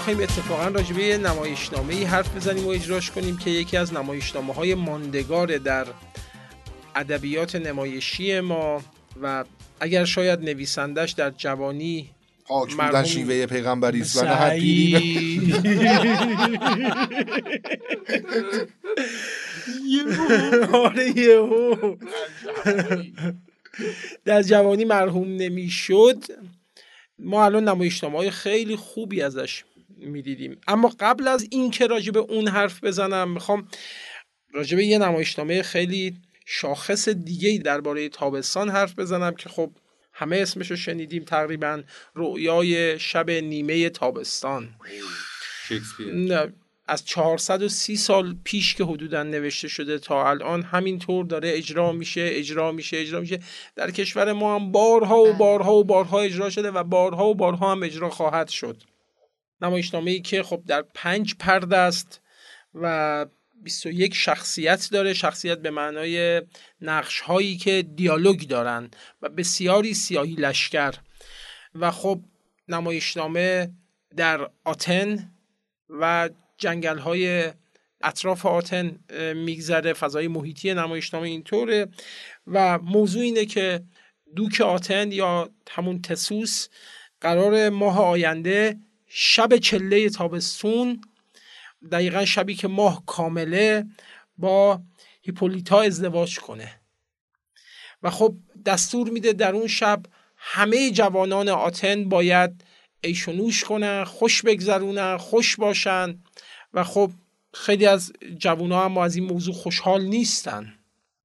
می‌خوایم اتفاقا راجع به یه نمایشنامه ای حرف بزنیم و اجراش کنیم که یکی از نمایشنامه های ماندگار در ادبیات نمایشی ما و اگر شاید نویسندش در جوانی پاک بودن شیوه پیغمبری است و نه آره. در جوانی مرحوم نمی‌شد. ما الان نمایشنامه های خیلی خوبی ازش می‌دیدیم. اما قبل از اینکه راجع به اون حرف بزنم می‌خوام راجع به یه نمایشنامه خیلی شاخص دیگه درباره تابستان حرف بزنم که خب همه اسمشو شنیدیم تقریبا رؤیای شب نیمه تابستان. شکسپیر نه، از 430 سال پیش که حدودا نوشته شده تا الان همینطور داره اجرا میشه اجرا میشه اجرا میشه. در کشور ما هم بارها و بارها و بارها اجرا شده و بارها و بارها هم اجرا خواهد شد. نمایشنامه ای که خب در پنج پرده است و 21 شخصیت داره. شخصیت به معنای نقش هایی که دیالوگ دارن و بسیاری سیاهی لشکر. و خب نمایشنامه در آتن و جنگل های اطراف آتن میگذره. فضای محیطی نمایشنامه اینطوره. و موضوع اینه که دوک آتن یا همون تسوس قرار ماه آینده شب چله تابستون دقیقا شبی که ماه کامله با هیپولیتا ازدواج کنه. و خب دستور میده در اون شب همه جوانان آتن باید عیش و نوش کنن خوش بگذرونن خوش باشن و خب خیلی از جوونا هم از این موضوع خوشحال نیستن.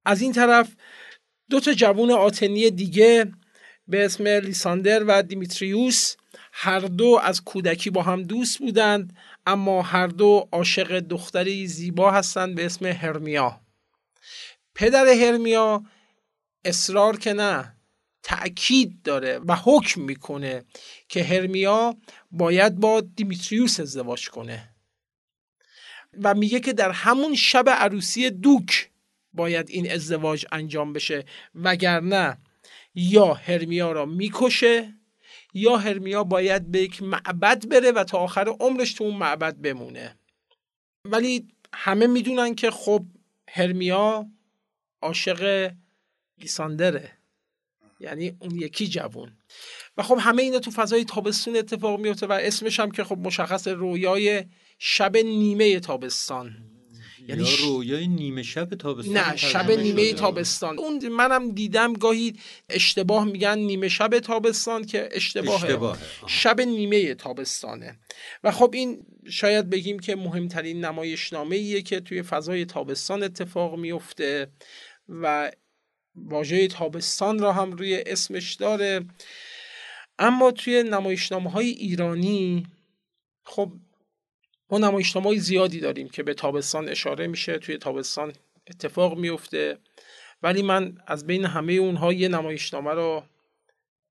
از این طرف دو تا جوون آتنی دیگه به اسم لیساندر و دیمیتریوس هر دو از کودکی با هم دوست بودند اما هر دو عاشق دختری زیبا هستند به اسم هرمیا. پدر هرمیا اصرار که نه تأکید داره و حکم می‌کنه که هرمیا باید با دیمیتریوس ازدواج کنه. و میگه که در همون شب عروسی دوک باید این ازدواج انجام بشه وگرنه یا هرمیا را می‌کشه یا هرمیا باید به یک معبد بره و تا آخر عمرش تو اون معبد بمونه. ولی همه می‌دونن که خب هرمیا عاشق لیساندره. یعنی اون یکی جوون. و خب همه اینا تو فضای تابستون اتفاق میفته و اسمش هم که خب مشخص رویای شب نیمه تابستان. یعنی ش- رویای نیمه شب تابستان نه شب نیمه. تابستان. اون منم دیدم گاهی اشتباه میگن نیمه شب تابستان که اشتباهه. اشتباهه. شب نیمه تابستانه. و خب این شاید بگیم که مهمترین نمایشنامه ایه که توی فضای تابستان اتفاق میفته و واژه تابستان را هم روی اسمش داره. اما توی نمایشنامه های ایرانی خب ما های زیادی داریم که به تابستان اشاره میشه توی تابستان اتفاق میفته. ولی من از بین همه اونها یه نمایشنامه رو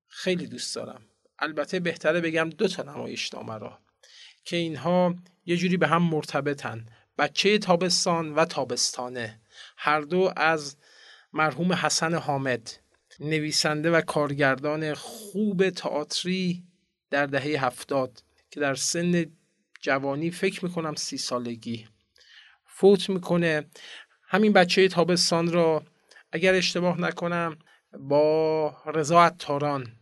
خیلی دوست دارم. البته بهتره بگم دو تا نمایشنامه رو که اینها یه جوری به هم مرتبطن. بچه تابستان و تابستانه. هر دو از مرحوم حسن حامد نویسنده و کارگردان خوب تئاتری در دهه هفتاد که در سن جوانی فکر می‌کنم سی سالگی. فوت می‌کنه. همین بچه تابستان را اگر اشتباه نکنم با رضا عطاران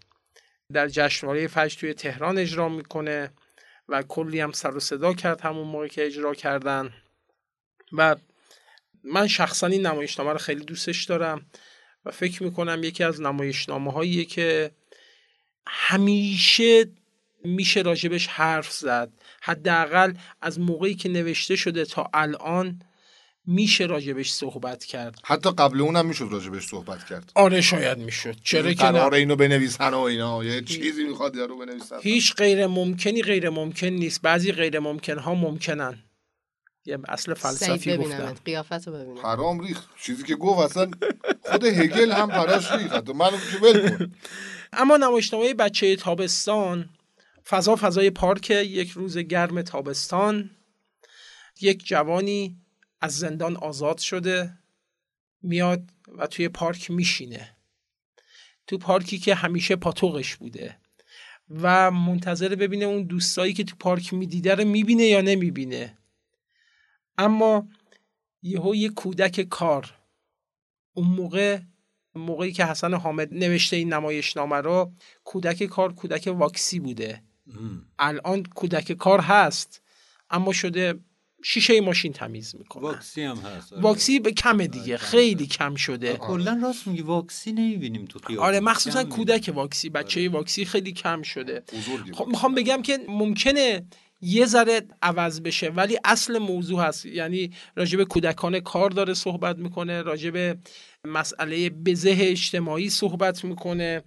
در جشنواره فجر توی تهران اجرا می‌کنه و کلی هم سر و صدا کرد همون موقع که اجرا کردن. و من شخصا این نمایشنامه رو خیلی دوستش دارم و فکر می‌کنم یکی از نمایشنامه هاییه که همیشه میشه راجبش حرف زد. حداقل از موقعی که نوشته شده تا الان میشه راجبش صحبت کرد. حتی قبل اونم می‌شد راجبش صحبت کرد. آره شاید می‌شد. چرا که قرار اینو بنویسن و اینا. یه چیزی می‌خواد یارو بنویسن. هیچ غیر ممکنی غیر ممکن نیست. بعضی غیر ممکن ها ممکنن. یه اصل فلسفی گفتم. ببینم قیافت رو ببینم. حرام ریخت. چیزی که گفت اصلا خود هگل هم براش ریخت. منو که ول کن. اما نمایشنامه بچه تابستان فضا فضای پارک یک روز گرم تابستان یک جوانی از زندان آزاد شده میاد و توی پارک میشینه تو پارکی که همیشه پاتوقش بوده و منتظر ببینه اون دوستایی که تو پارک می‌دیده رو می‌بینه یا نمی‌بینه اما یهو یه کودک کار اون موقع موقعی که حسن حامد نوشته این نمایشنامه رو کودک کار کودک واکسی بوده. الان کودک کار هست اما شده شیشه ماشین تمیز می‌کنه. واکسی هم هست. آره. واکسی به کمه دیگه کم خیلی کم شده. کلا راست میگی واکسی نمی‌بینیم تو خیابون. آره مخصوصا کم کودک واکسی بچه واکسی خیلی کم شده. خب می‌خوام بگم که ممکنه یه ذره عوض بشه. ولی اصل موضوع هست. یعنی راجب کودکان کار داره صحبت می‌کنه راجب مسئله بزه اجتماعی صحبت می‌کنه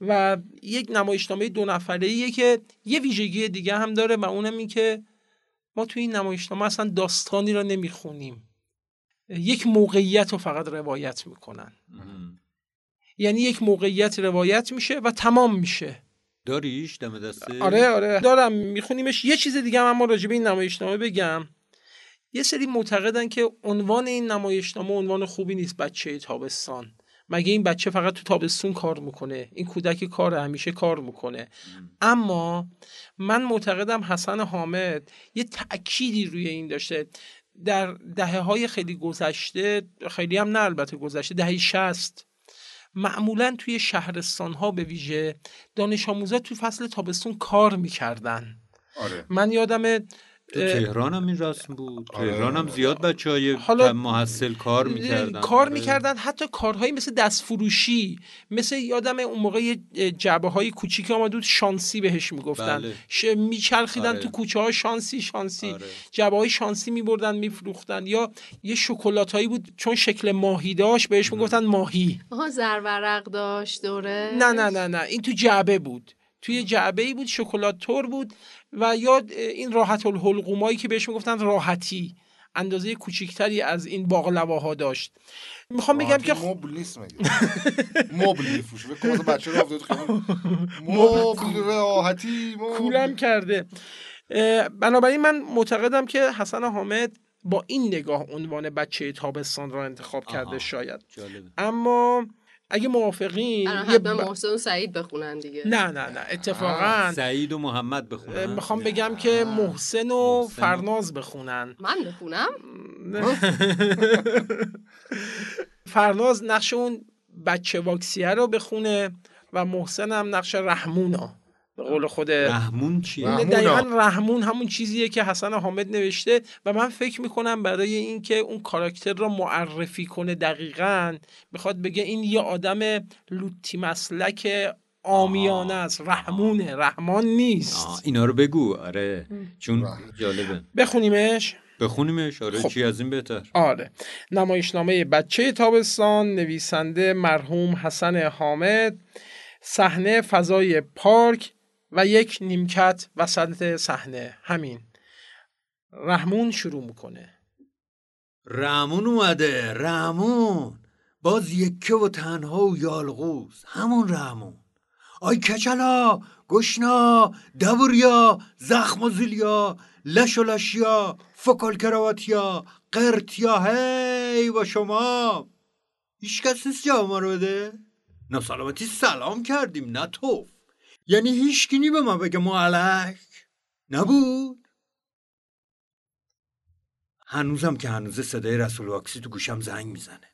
و یک نمایشنامه دو نفره ایه که یه ویژگی دیگه هم داره و اونم این که ما توی این نمایشنامه اصلا داستانی را نمی‌خونیم. یک موقعیت رو فقط روایت می‌کنن. یعنی یک موقعیت روایت میشه و تمام میشه. داریش؟ دم دسته؟ آره آره. دارم. میخونیمش. یه چیز دیگه هم اما راجع به این نمایشنامه بگم. یه سری معتقدن که عنوان این نمایشنامه عنوان خوبی نیست بچه تابستان. مگه این بچه فقط تو تابستون کار می‌کنه؟ این کودک کار همیشه کار می‌کنه. اما من معتقدم حسن حامد یه تأکیدی روی این داشته. در دهه های خیلی گذشته خیلی هم نه البته گذشته دهه شست معمولا توی شهرستان ها به ویژه دانش آموزا توی فصل تابستون کار می‌کردن. آره. من یادم تو تهران هم این رسم بود. آره. تهران هم زیاد بچه های حالا- محصل کار می‌کردن. کار می‌کردن. حتی کارهایی مثل دست فروشی مثل یادم اون موقع یه جعبه های کوچیک آمده بود شانسی بهش می‌گفتن. بله. ش... میچرخیدن آره. تو کوچه ها شانسی شانسی. آره. جعبه های شانسی میبردن میفروختن. یا یه شکلات هایی بود چون شکل ماهی داشت بهش می‌گفتن ماهی. آها زرورق داشت دوره. نه نه نه نه. این تو جعبه بود. توی جعبه ای بود شکلات تور بود و یا این راحت الحلقومایی که بهش می‌گفتن راحتی اندازه کوچیکتری از این باقلواها داشت می‌خوام بگم که مبل نیست مگه مبل میفروشه فکر بچه رو افتاد. مبل راحتی. کولم کرده بنابراین من معتقدم که حسن حامد با این نگاه عنوان بچه تابستان را انتخاب کرده. شاید جالبه اما اگه موافقین یه ب- محسن و سعید بخونن دیگه. نه نه نه اتفاقا سعید و محمد بخونن. می‌خوام بگم که محسن و محسن و- فرناز بخونن. من بخونم؟ فرناز نقش اون بچه واکسیه رو بخونه و محسن هم نقش رحمونا. به قول خود رحمون چیه؟ رحمون. دقیقا رحمون همون چیزیه که حسن حامد نوشته و من فکر می‌کنم برای اینکه اون کاراکتر رو معرفی کنه دقیقا می‌خواد بگه این یه آدم لوتی مسلک آمیانه است. رحمونه. رحمان نیست. آه، اینا رو بگو. آره. چون جالبه. بخونیمش؟ بخونیمش. آره خب. چی از این بهتر؟ آره. نمایشنامه بچه تابستان نویسنده مرحوم حسن حامد صحنه فضای پارک و یک نیمکت وسط صحنه. همین. رحمون شروع می‌کنه. رامون اومده. رامون باز یکه و تنها و یالغوز. همون رامون آی کچلا! گشنا! دوریا زخم و زیلیا! لش و لشیا! فکل کراواتیا قرتیا هی با شما! هیچ کس نیست جواب ما رو بده. ناسلامتی سلام کردیم نه توف. یعنی هیچ کی نی به ما بگه معلک نبود. هنوزم که هنوز صدای رسول واکسی تو گوشم زنگ می‌زنه.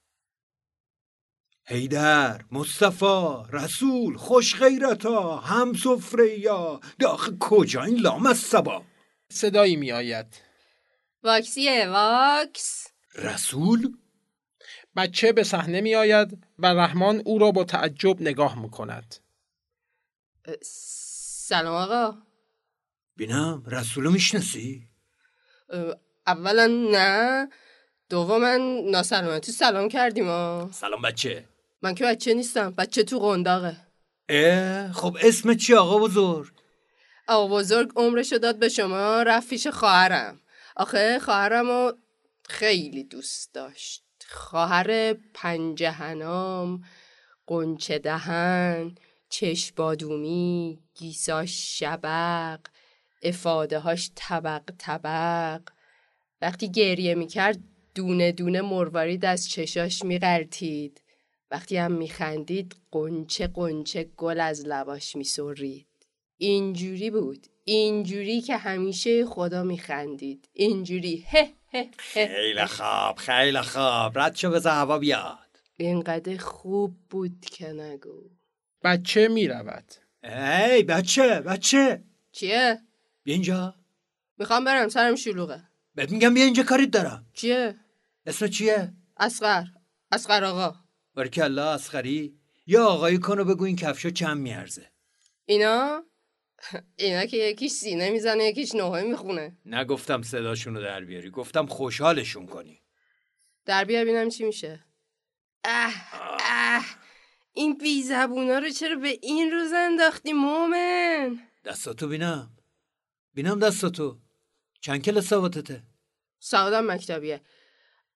هیدر مصطفی رسول خوش غیرتا هم یا داخل کجا این لام از سبا؟ صدایی میآید. واکسیه واکس. رسول؟ بچه به صحنه میآید و رحمان او را با تعجب نگاه می‌کند. اه، سلام آقا. بینم رسولو می‌شناسی؟ اولا نه دوما ناسلامتی سلام کردیم ها سلام بچه. من که بچه نیستم بچه تو قنداقه. اه خب اسم چی آقا بزرگ؟ آقا بزرگ عمرشو داد به شما رفت پیش خواهرم. آخه رو خیلی دوست داشت. خواهر پنجهنام قنچه دهن. چشم بادومی گیساش شبق افاده هاش طبق طبق. وقتی گریه می‌کرد دونه دونه مروارید از چشاش میقلتید وقتی هم میخندید قنچه قنچه گل از لباش میسرید. اینجوری بود. اینجوری که همیشه خدا میخندید. اینجوری. هه هه هه. خیلی خواب خیلی خواب. رد شو بذار هوا بیاد. اینقدر خوب بود که نگو. بچه می‌رود. ای بچه بچه. چیه؟ بیا اینجا. می‌خوام برم سرم شلوغه. بهت میگم بیا اینجا کاریت دارم. چیه؟ اسم چیه؟ اسقر. اسقر آقا. الله اسخری یا آقایی کنو بگو این کفشو چند میارزه. اینا؟ اینا که یکیش سینه می‌زنه یکیش نوحه می‌خونه. نگفتم صداشونو در بیاری. گفتم خوشحالشون کنی. در بیار ببینم چی میشه. اه اه. این بی زبونا رو چرا به این روز انداختی مومن؟ دستاتو بینم. بینم دستاتو. چند کل سواتته؟ سعادم مکتبیه.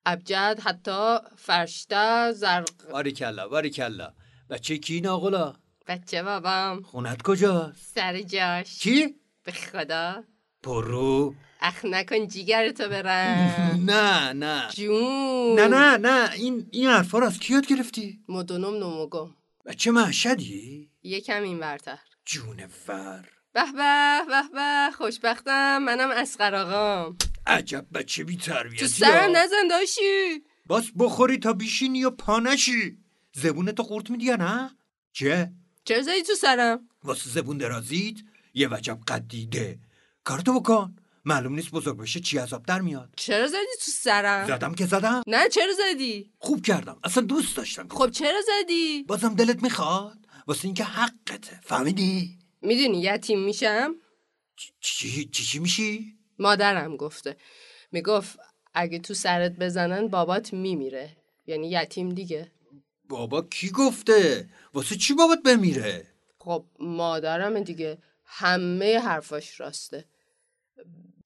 ابجد حتی فرشته زرق. باریکلا باریکلا. بچه کی ناقلا بچه بابام. خونت کجاست؟ سر جاش. کی؟ به خدا. پرو. اخ نکن جیگرتو برم نه نه. جون. نه نه نه. این این حرفا رو از کی یاد گرفتی؟ مدونم نموگم بچه محشدی یکم این ورتر. جونور به به به به. خوشبختم. منم اسقر آقام. عجب بچه بی تو تربیتی سرم نزن داشی. باز بخوری تا بیشینی و پانشی زبونتو قورت میدی یا نه؟ چه؟ چرا زدی تو سرم؟ واسه زبون درازید یه وجب قدیده کارتو بکن. معلوم نیست بزرگ بشه چی عذاب در میاد. چرا زدی تو سرم؟ زدم که زدم. نه چرا زدی؟ خوب کردم. اصلا دوست داشتم. خب چرا زدی؟ بازم دلت می‌خواد. واسه اینکه حقته. فهمیدی؟ می‌دونی یتیم میشم؟ چی چی چی میشی؟ مادرم گفته. می‌گفت اگه تو سرت بزنن بابات میمیره. یعنی یتیم دیگه. بابا کی گفته؟ واسه چی بابات بمیره؟ خب مادرم دیگه. همه حرفاش راسته.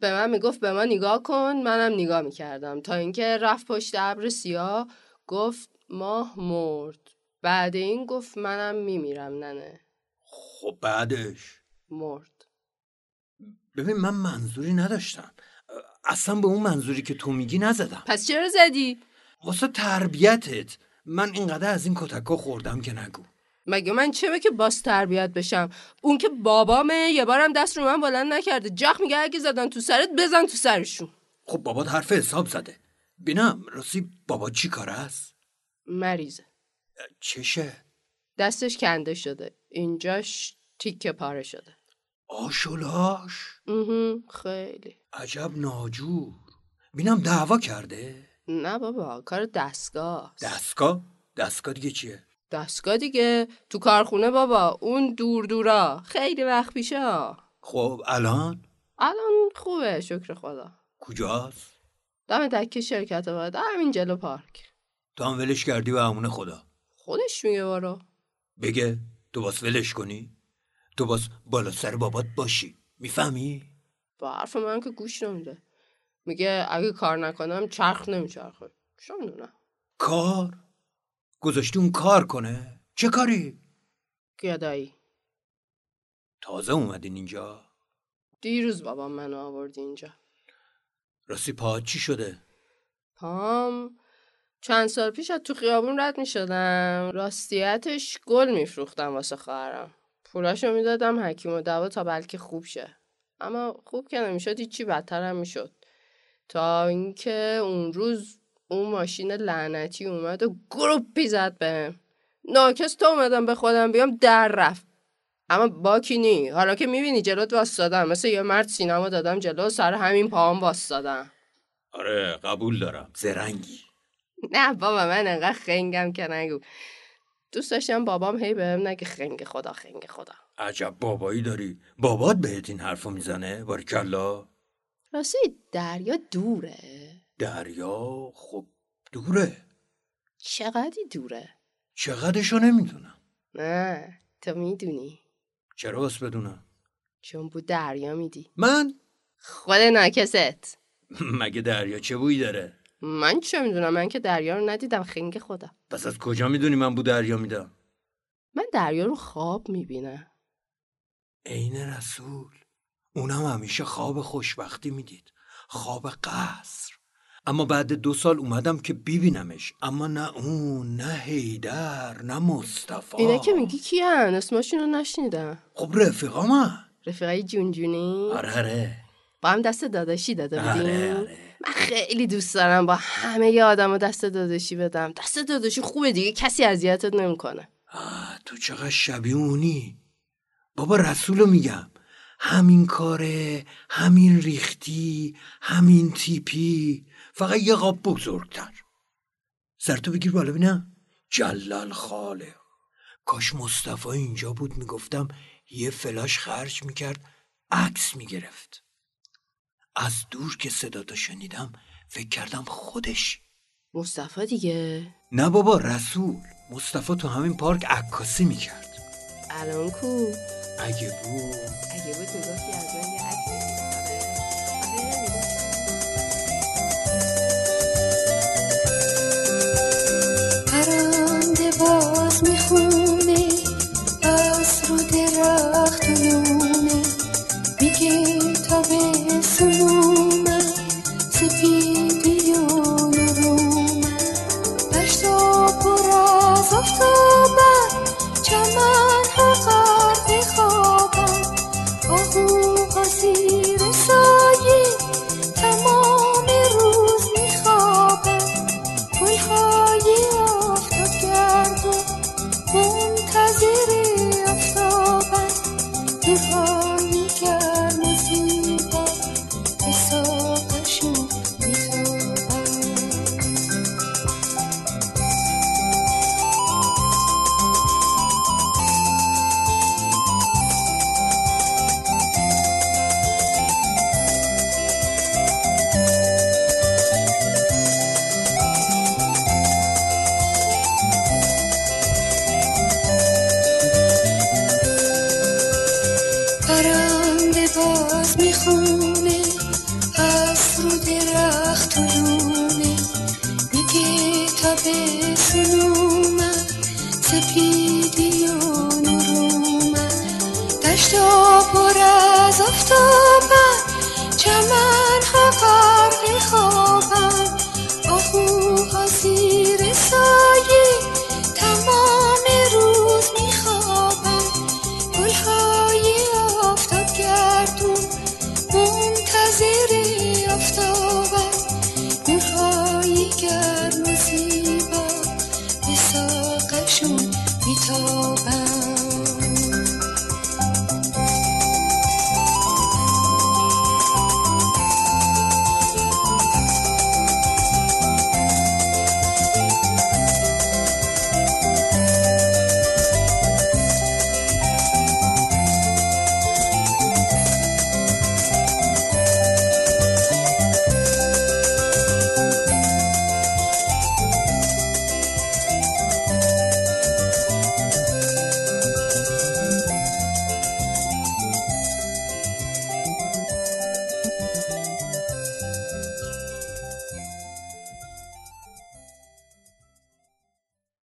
به من می‌گفت به ما نگاه کن منم نگاه می‌کردم. تا اینکه رفت پشت ابر سیاه گفت ماه مرد. بعد این گفت منم میمیرم ننه خب بعدش؟ مرد. ببین من منظوری نداشتم. اصلا به اون منظوری که تو میگی نزدم. پس چرا زدی؟ واسه تربیتت. من اینقدر از این کتکا خوردم که نگو. مگه من چه که باز تربیت بشم؟ اون که بابامه یه بارم دست رو من بلند نکرده. جخ میگه اگه زدن تو سرت بزن تو سرشون. خب بابات حرف حساب زده. بینم راستی بابا چی کار است؟ مریضه. چشه؟ دستش کنده شده. اینجاش تیکه پاره شده. آشولاش خیلی. عجب ناجور. بینم دعوا کرده؟ نه بابا کار دستگاه دستگاه؟ دستگاه دیگه چیه؟ دستگاه دیگه. تو کارخونه بابا. اون دور دورا. خیلی وقت پیشه خب الان؟ الان خوبه. شکر خدا. کجاست؟ دم دکه شرکت باید همین جلو پارک. تو هم ولش کردی و امون خدا. خودش میگه بارو بگه تو باس ولش کنی؟ تو باس بالا سر بابات باشی. می‌فهمی؟ با حرف من که گوش نمیده. میگه اگه کار نکنم چرخ نمیچرخه. می‌دونم. کار؟ گذاشتی اون کار کنه؟ چه کاری؟ گدایی. تازه اومدین اینجا؟ دیروز بابام منو آورد اینجا. راستی پاهات چی شده؟ پام چند سال پیش از تو خیابون رد می شدم راستیتش گل میفروختم واسه خواهرم. پولاشو می‌دادم حکیم و دوا تا بلکه خوب شه. اما خوب که نمی‌شد هیچی بدتر هم می‌شد. تا اینکه اون روز اون ماشین لعنتی اومد و گروپی زد بهم. ناکس تا اومدم به خودم بیام در رفت. اما باکی نی. حالا که می‌بینی جلوت واستادم مثل یه مرد سینما دادم جلو سر همین پاهم واستادم آره قبول دارم. زرنگی. نه بابا من انقدر خنگم که نگو. دوست داشتم بابام هی بهم نگه خنگ خدا خنگ خدا. عجب بابایی داری. بابات بهت این حرفو می‌زنه؟ باریکلا. راستی دریا دوره. دریا خب دوره. چقدری دوره؟ چقدرشو نمی‌دونم. نه تو می‌دونی. چرا بس بدونم؟ چون بود دریا میدی. من؟ خود ناکست. مگه دریا چه بویی داره؟ من چه می‌دونم؟ من که دریا رو ندیدم خنگ خدا. پس از کجا می‌دونی من بو دریا میدم؟ من دریا رو خواب می‌بینم. عین رسول. اونم همیشه خواب خوشبختی می‌دید. خواب قصر. اما بعد دو سال اومدم که ببینمش. اما نه اون نه هیدر نه مصطفی. اینا که میگی کیان؟ اسمشون رو نشنیدم. خب رفیقا من. رفیقای جونجونی؟ آره آره. با هم دست داداشی داده بودیم؟ آره. آره من خیلی دوست دارم با همه ی آدم دست داداشی بدم. دست داداشی خوبه دیگه کسی اذیتت نمی‌کنه. آه، تو چقدر شبیه اونی. بابا رسولو میگم. همین کاره همین ریختی همین تیپی. فقط یه قاب بزرگتر. سرتو بگیر بالا ببینم. جلال خاله کاش مصطفی اینجا بود می‌گفتم یه فلاش خرج می‌کرد عکس می‌گرفت. از دور که صداتو شنیدم فکر کردم خودش. مصطفی دیگه؟ نه بابا رسول. مصطفی تو همین پارک عکاسی می‌کرد. الان کو؟ اگه بود. اگه بود می‌گفتی از من یه عکس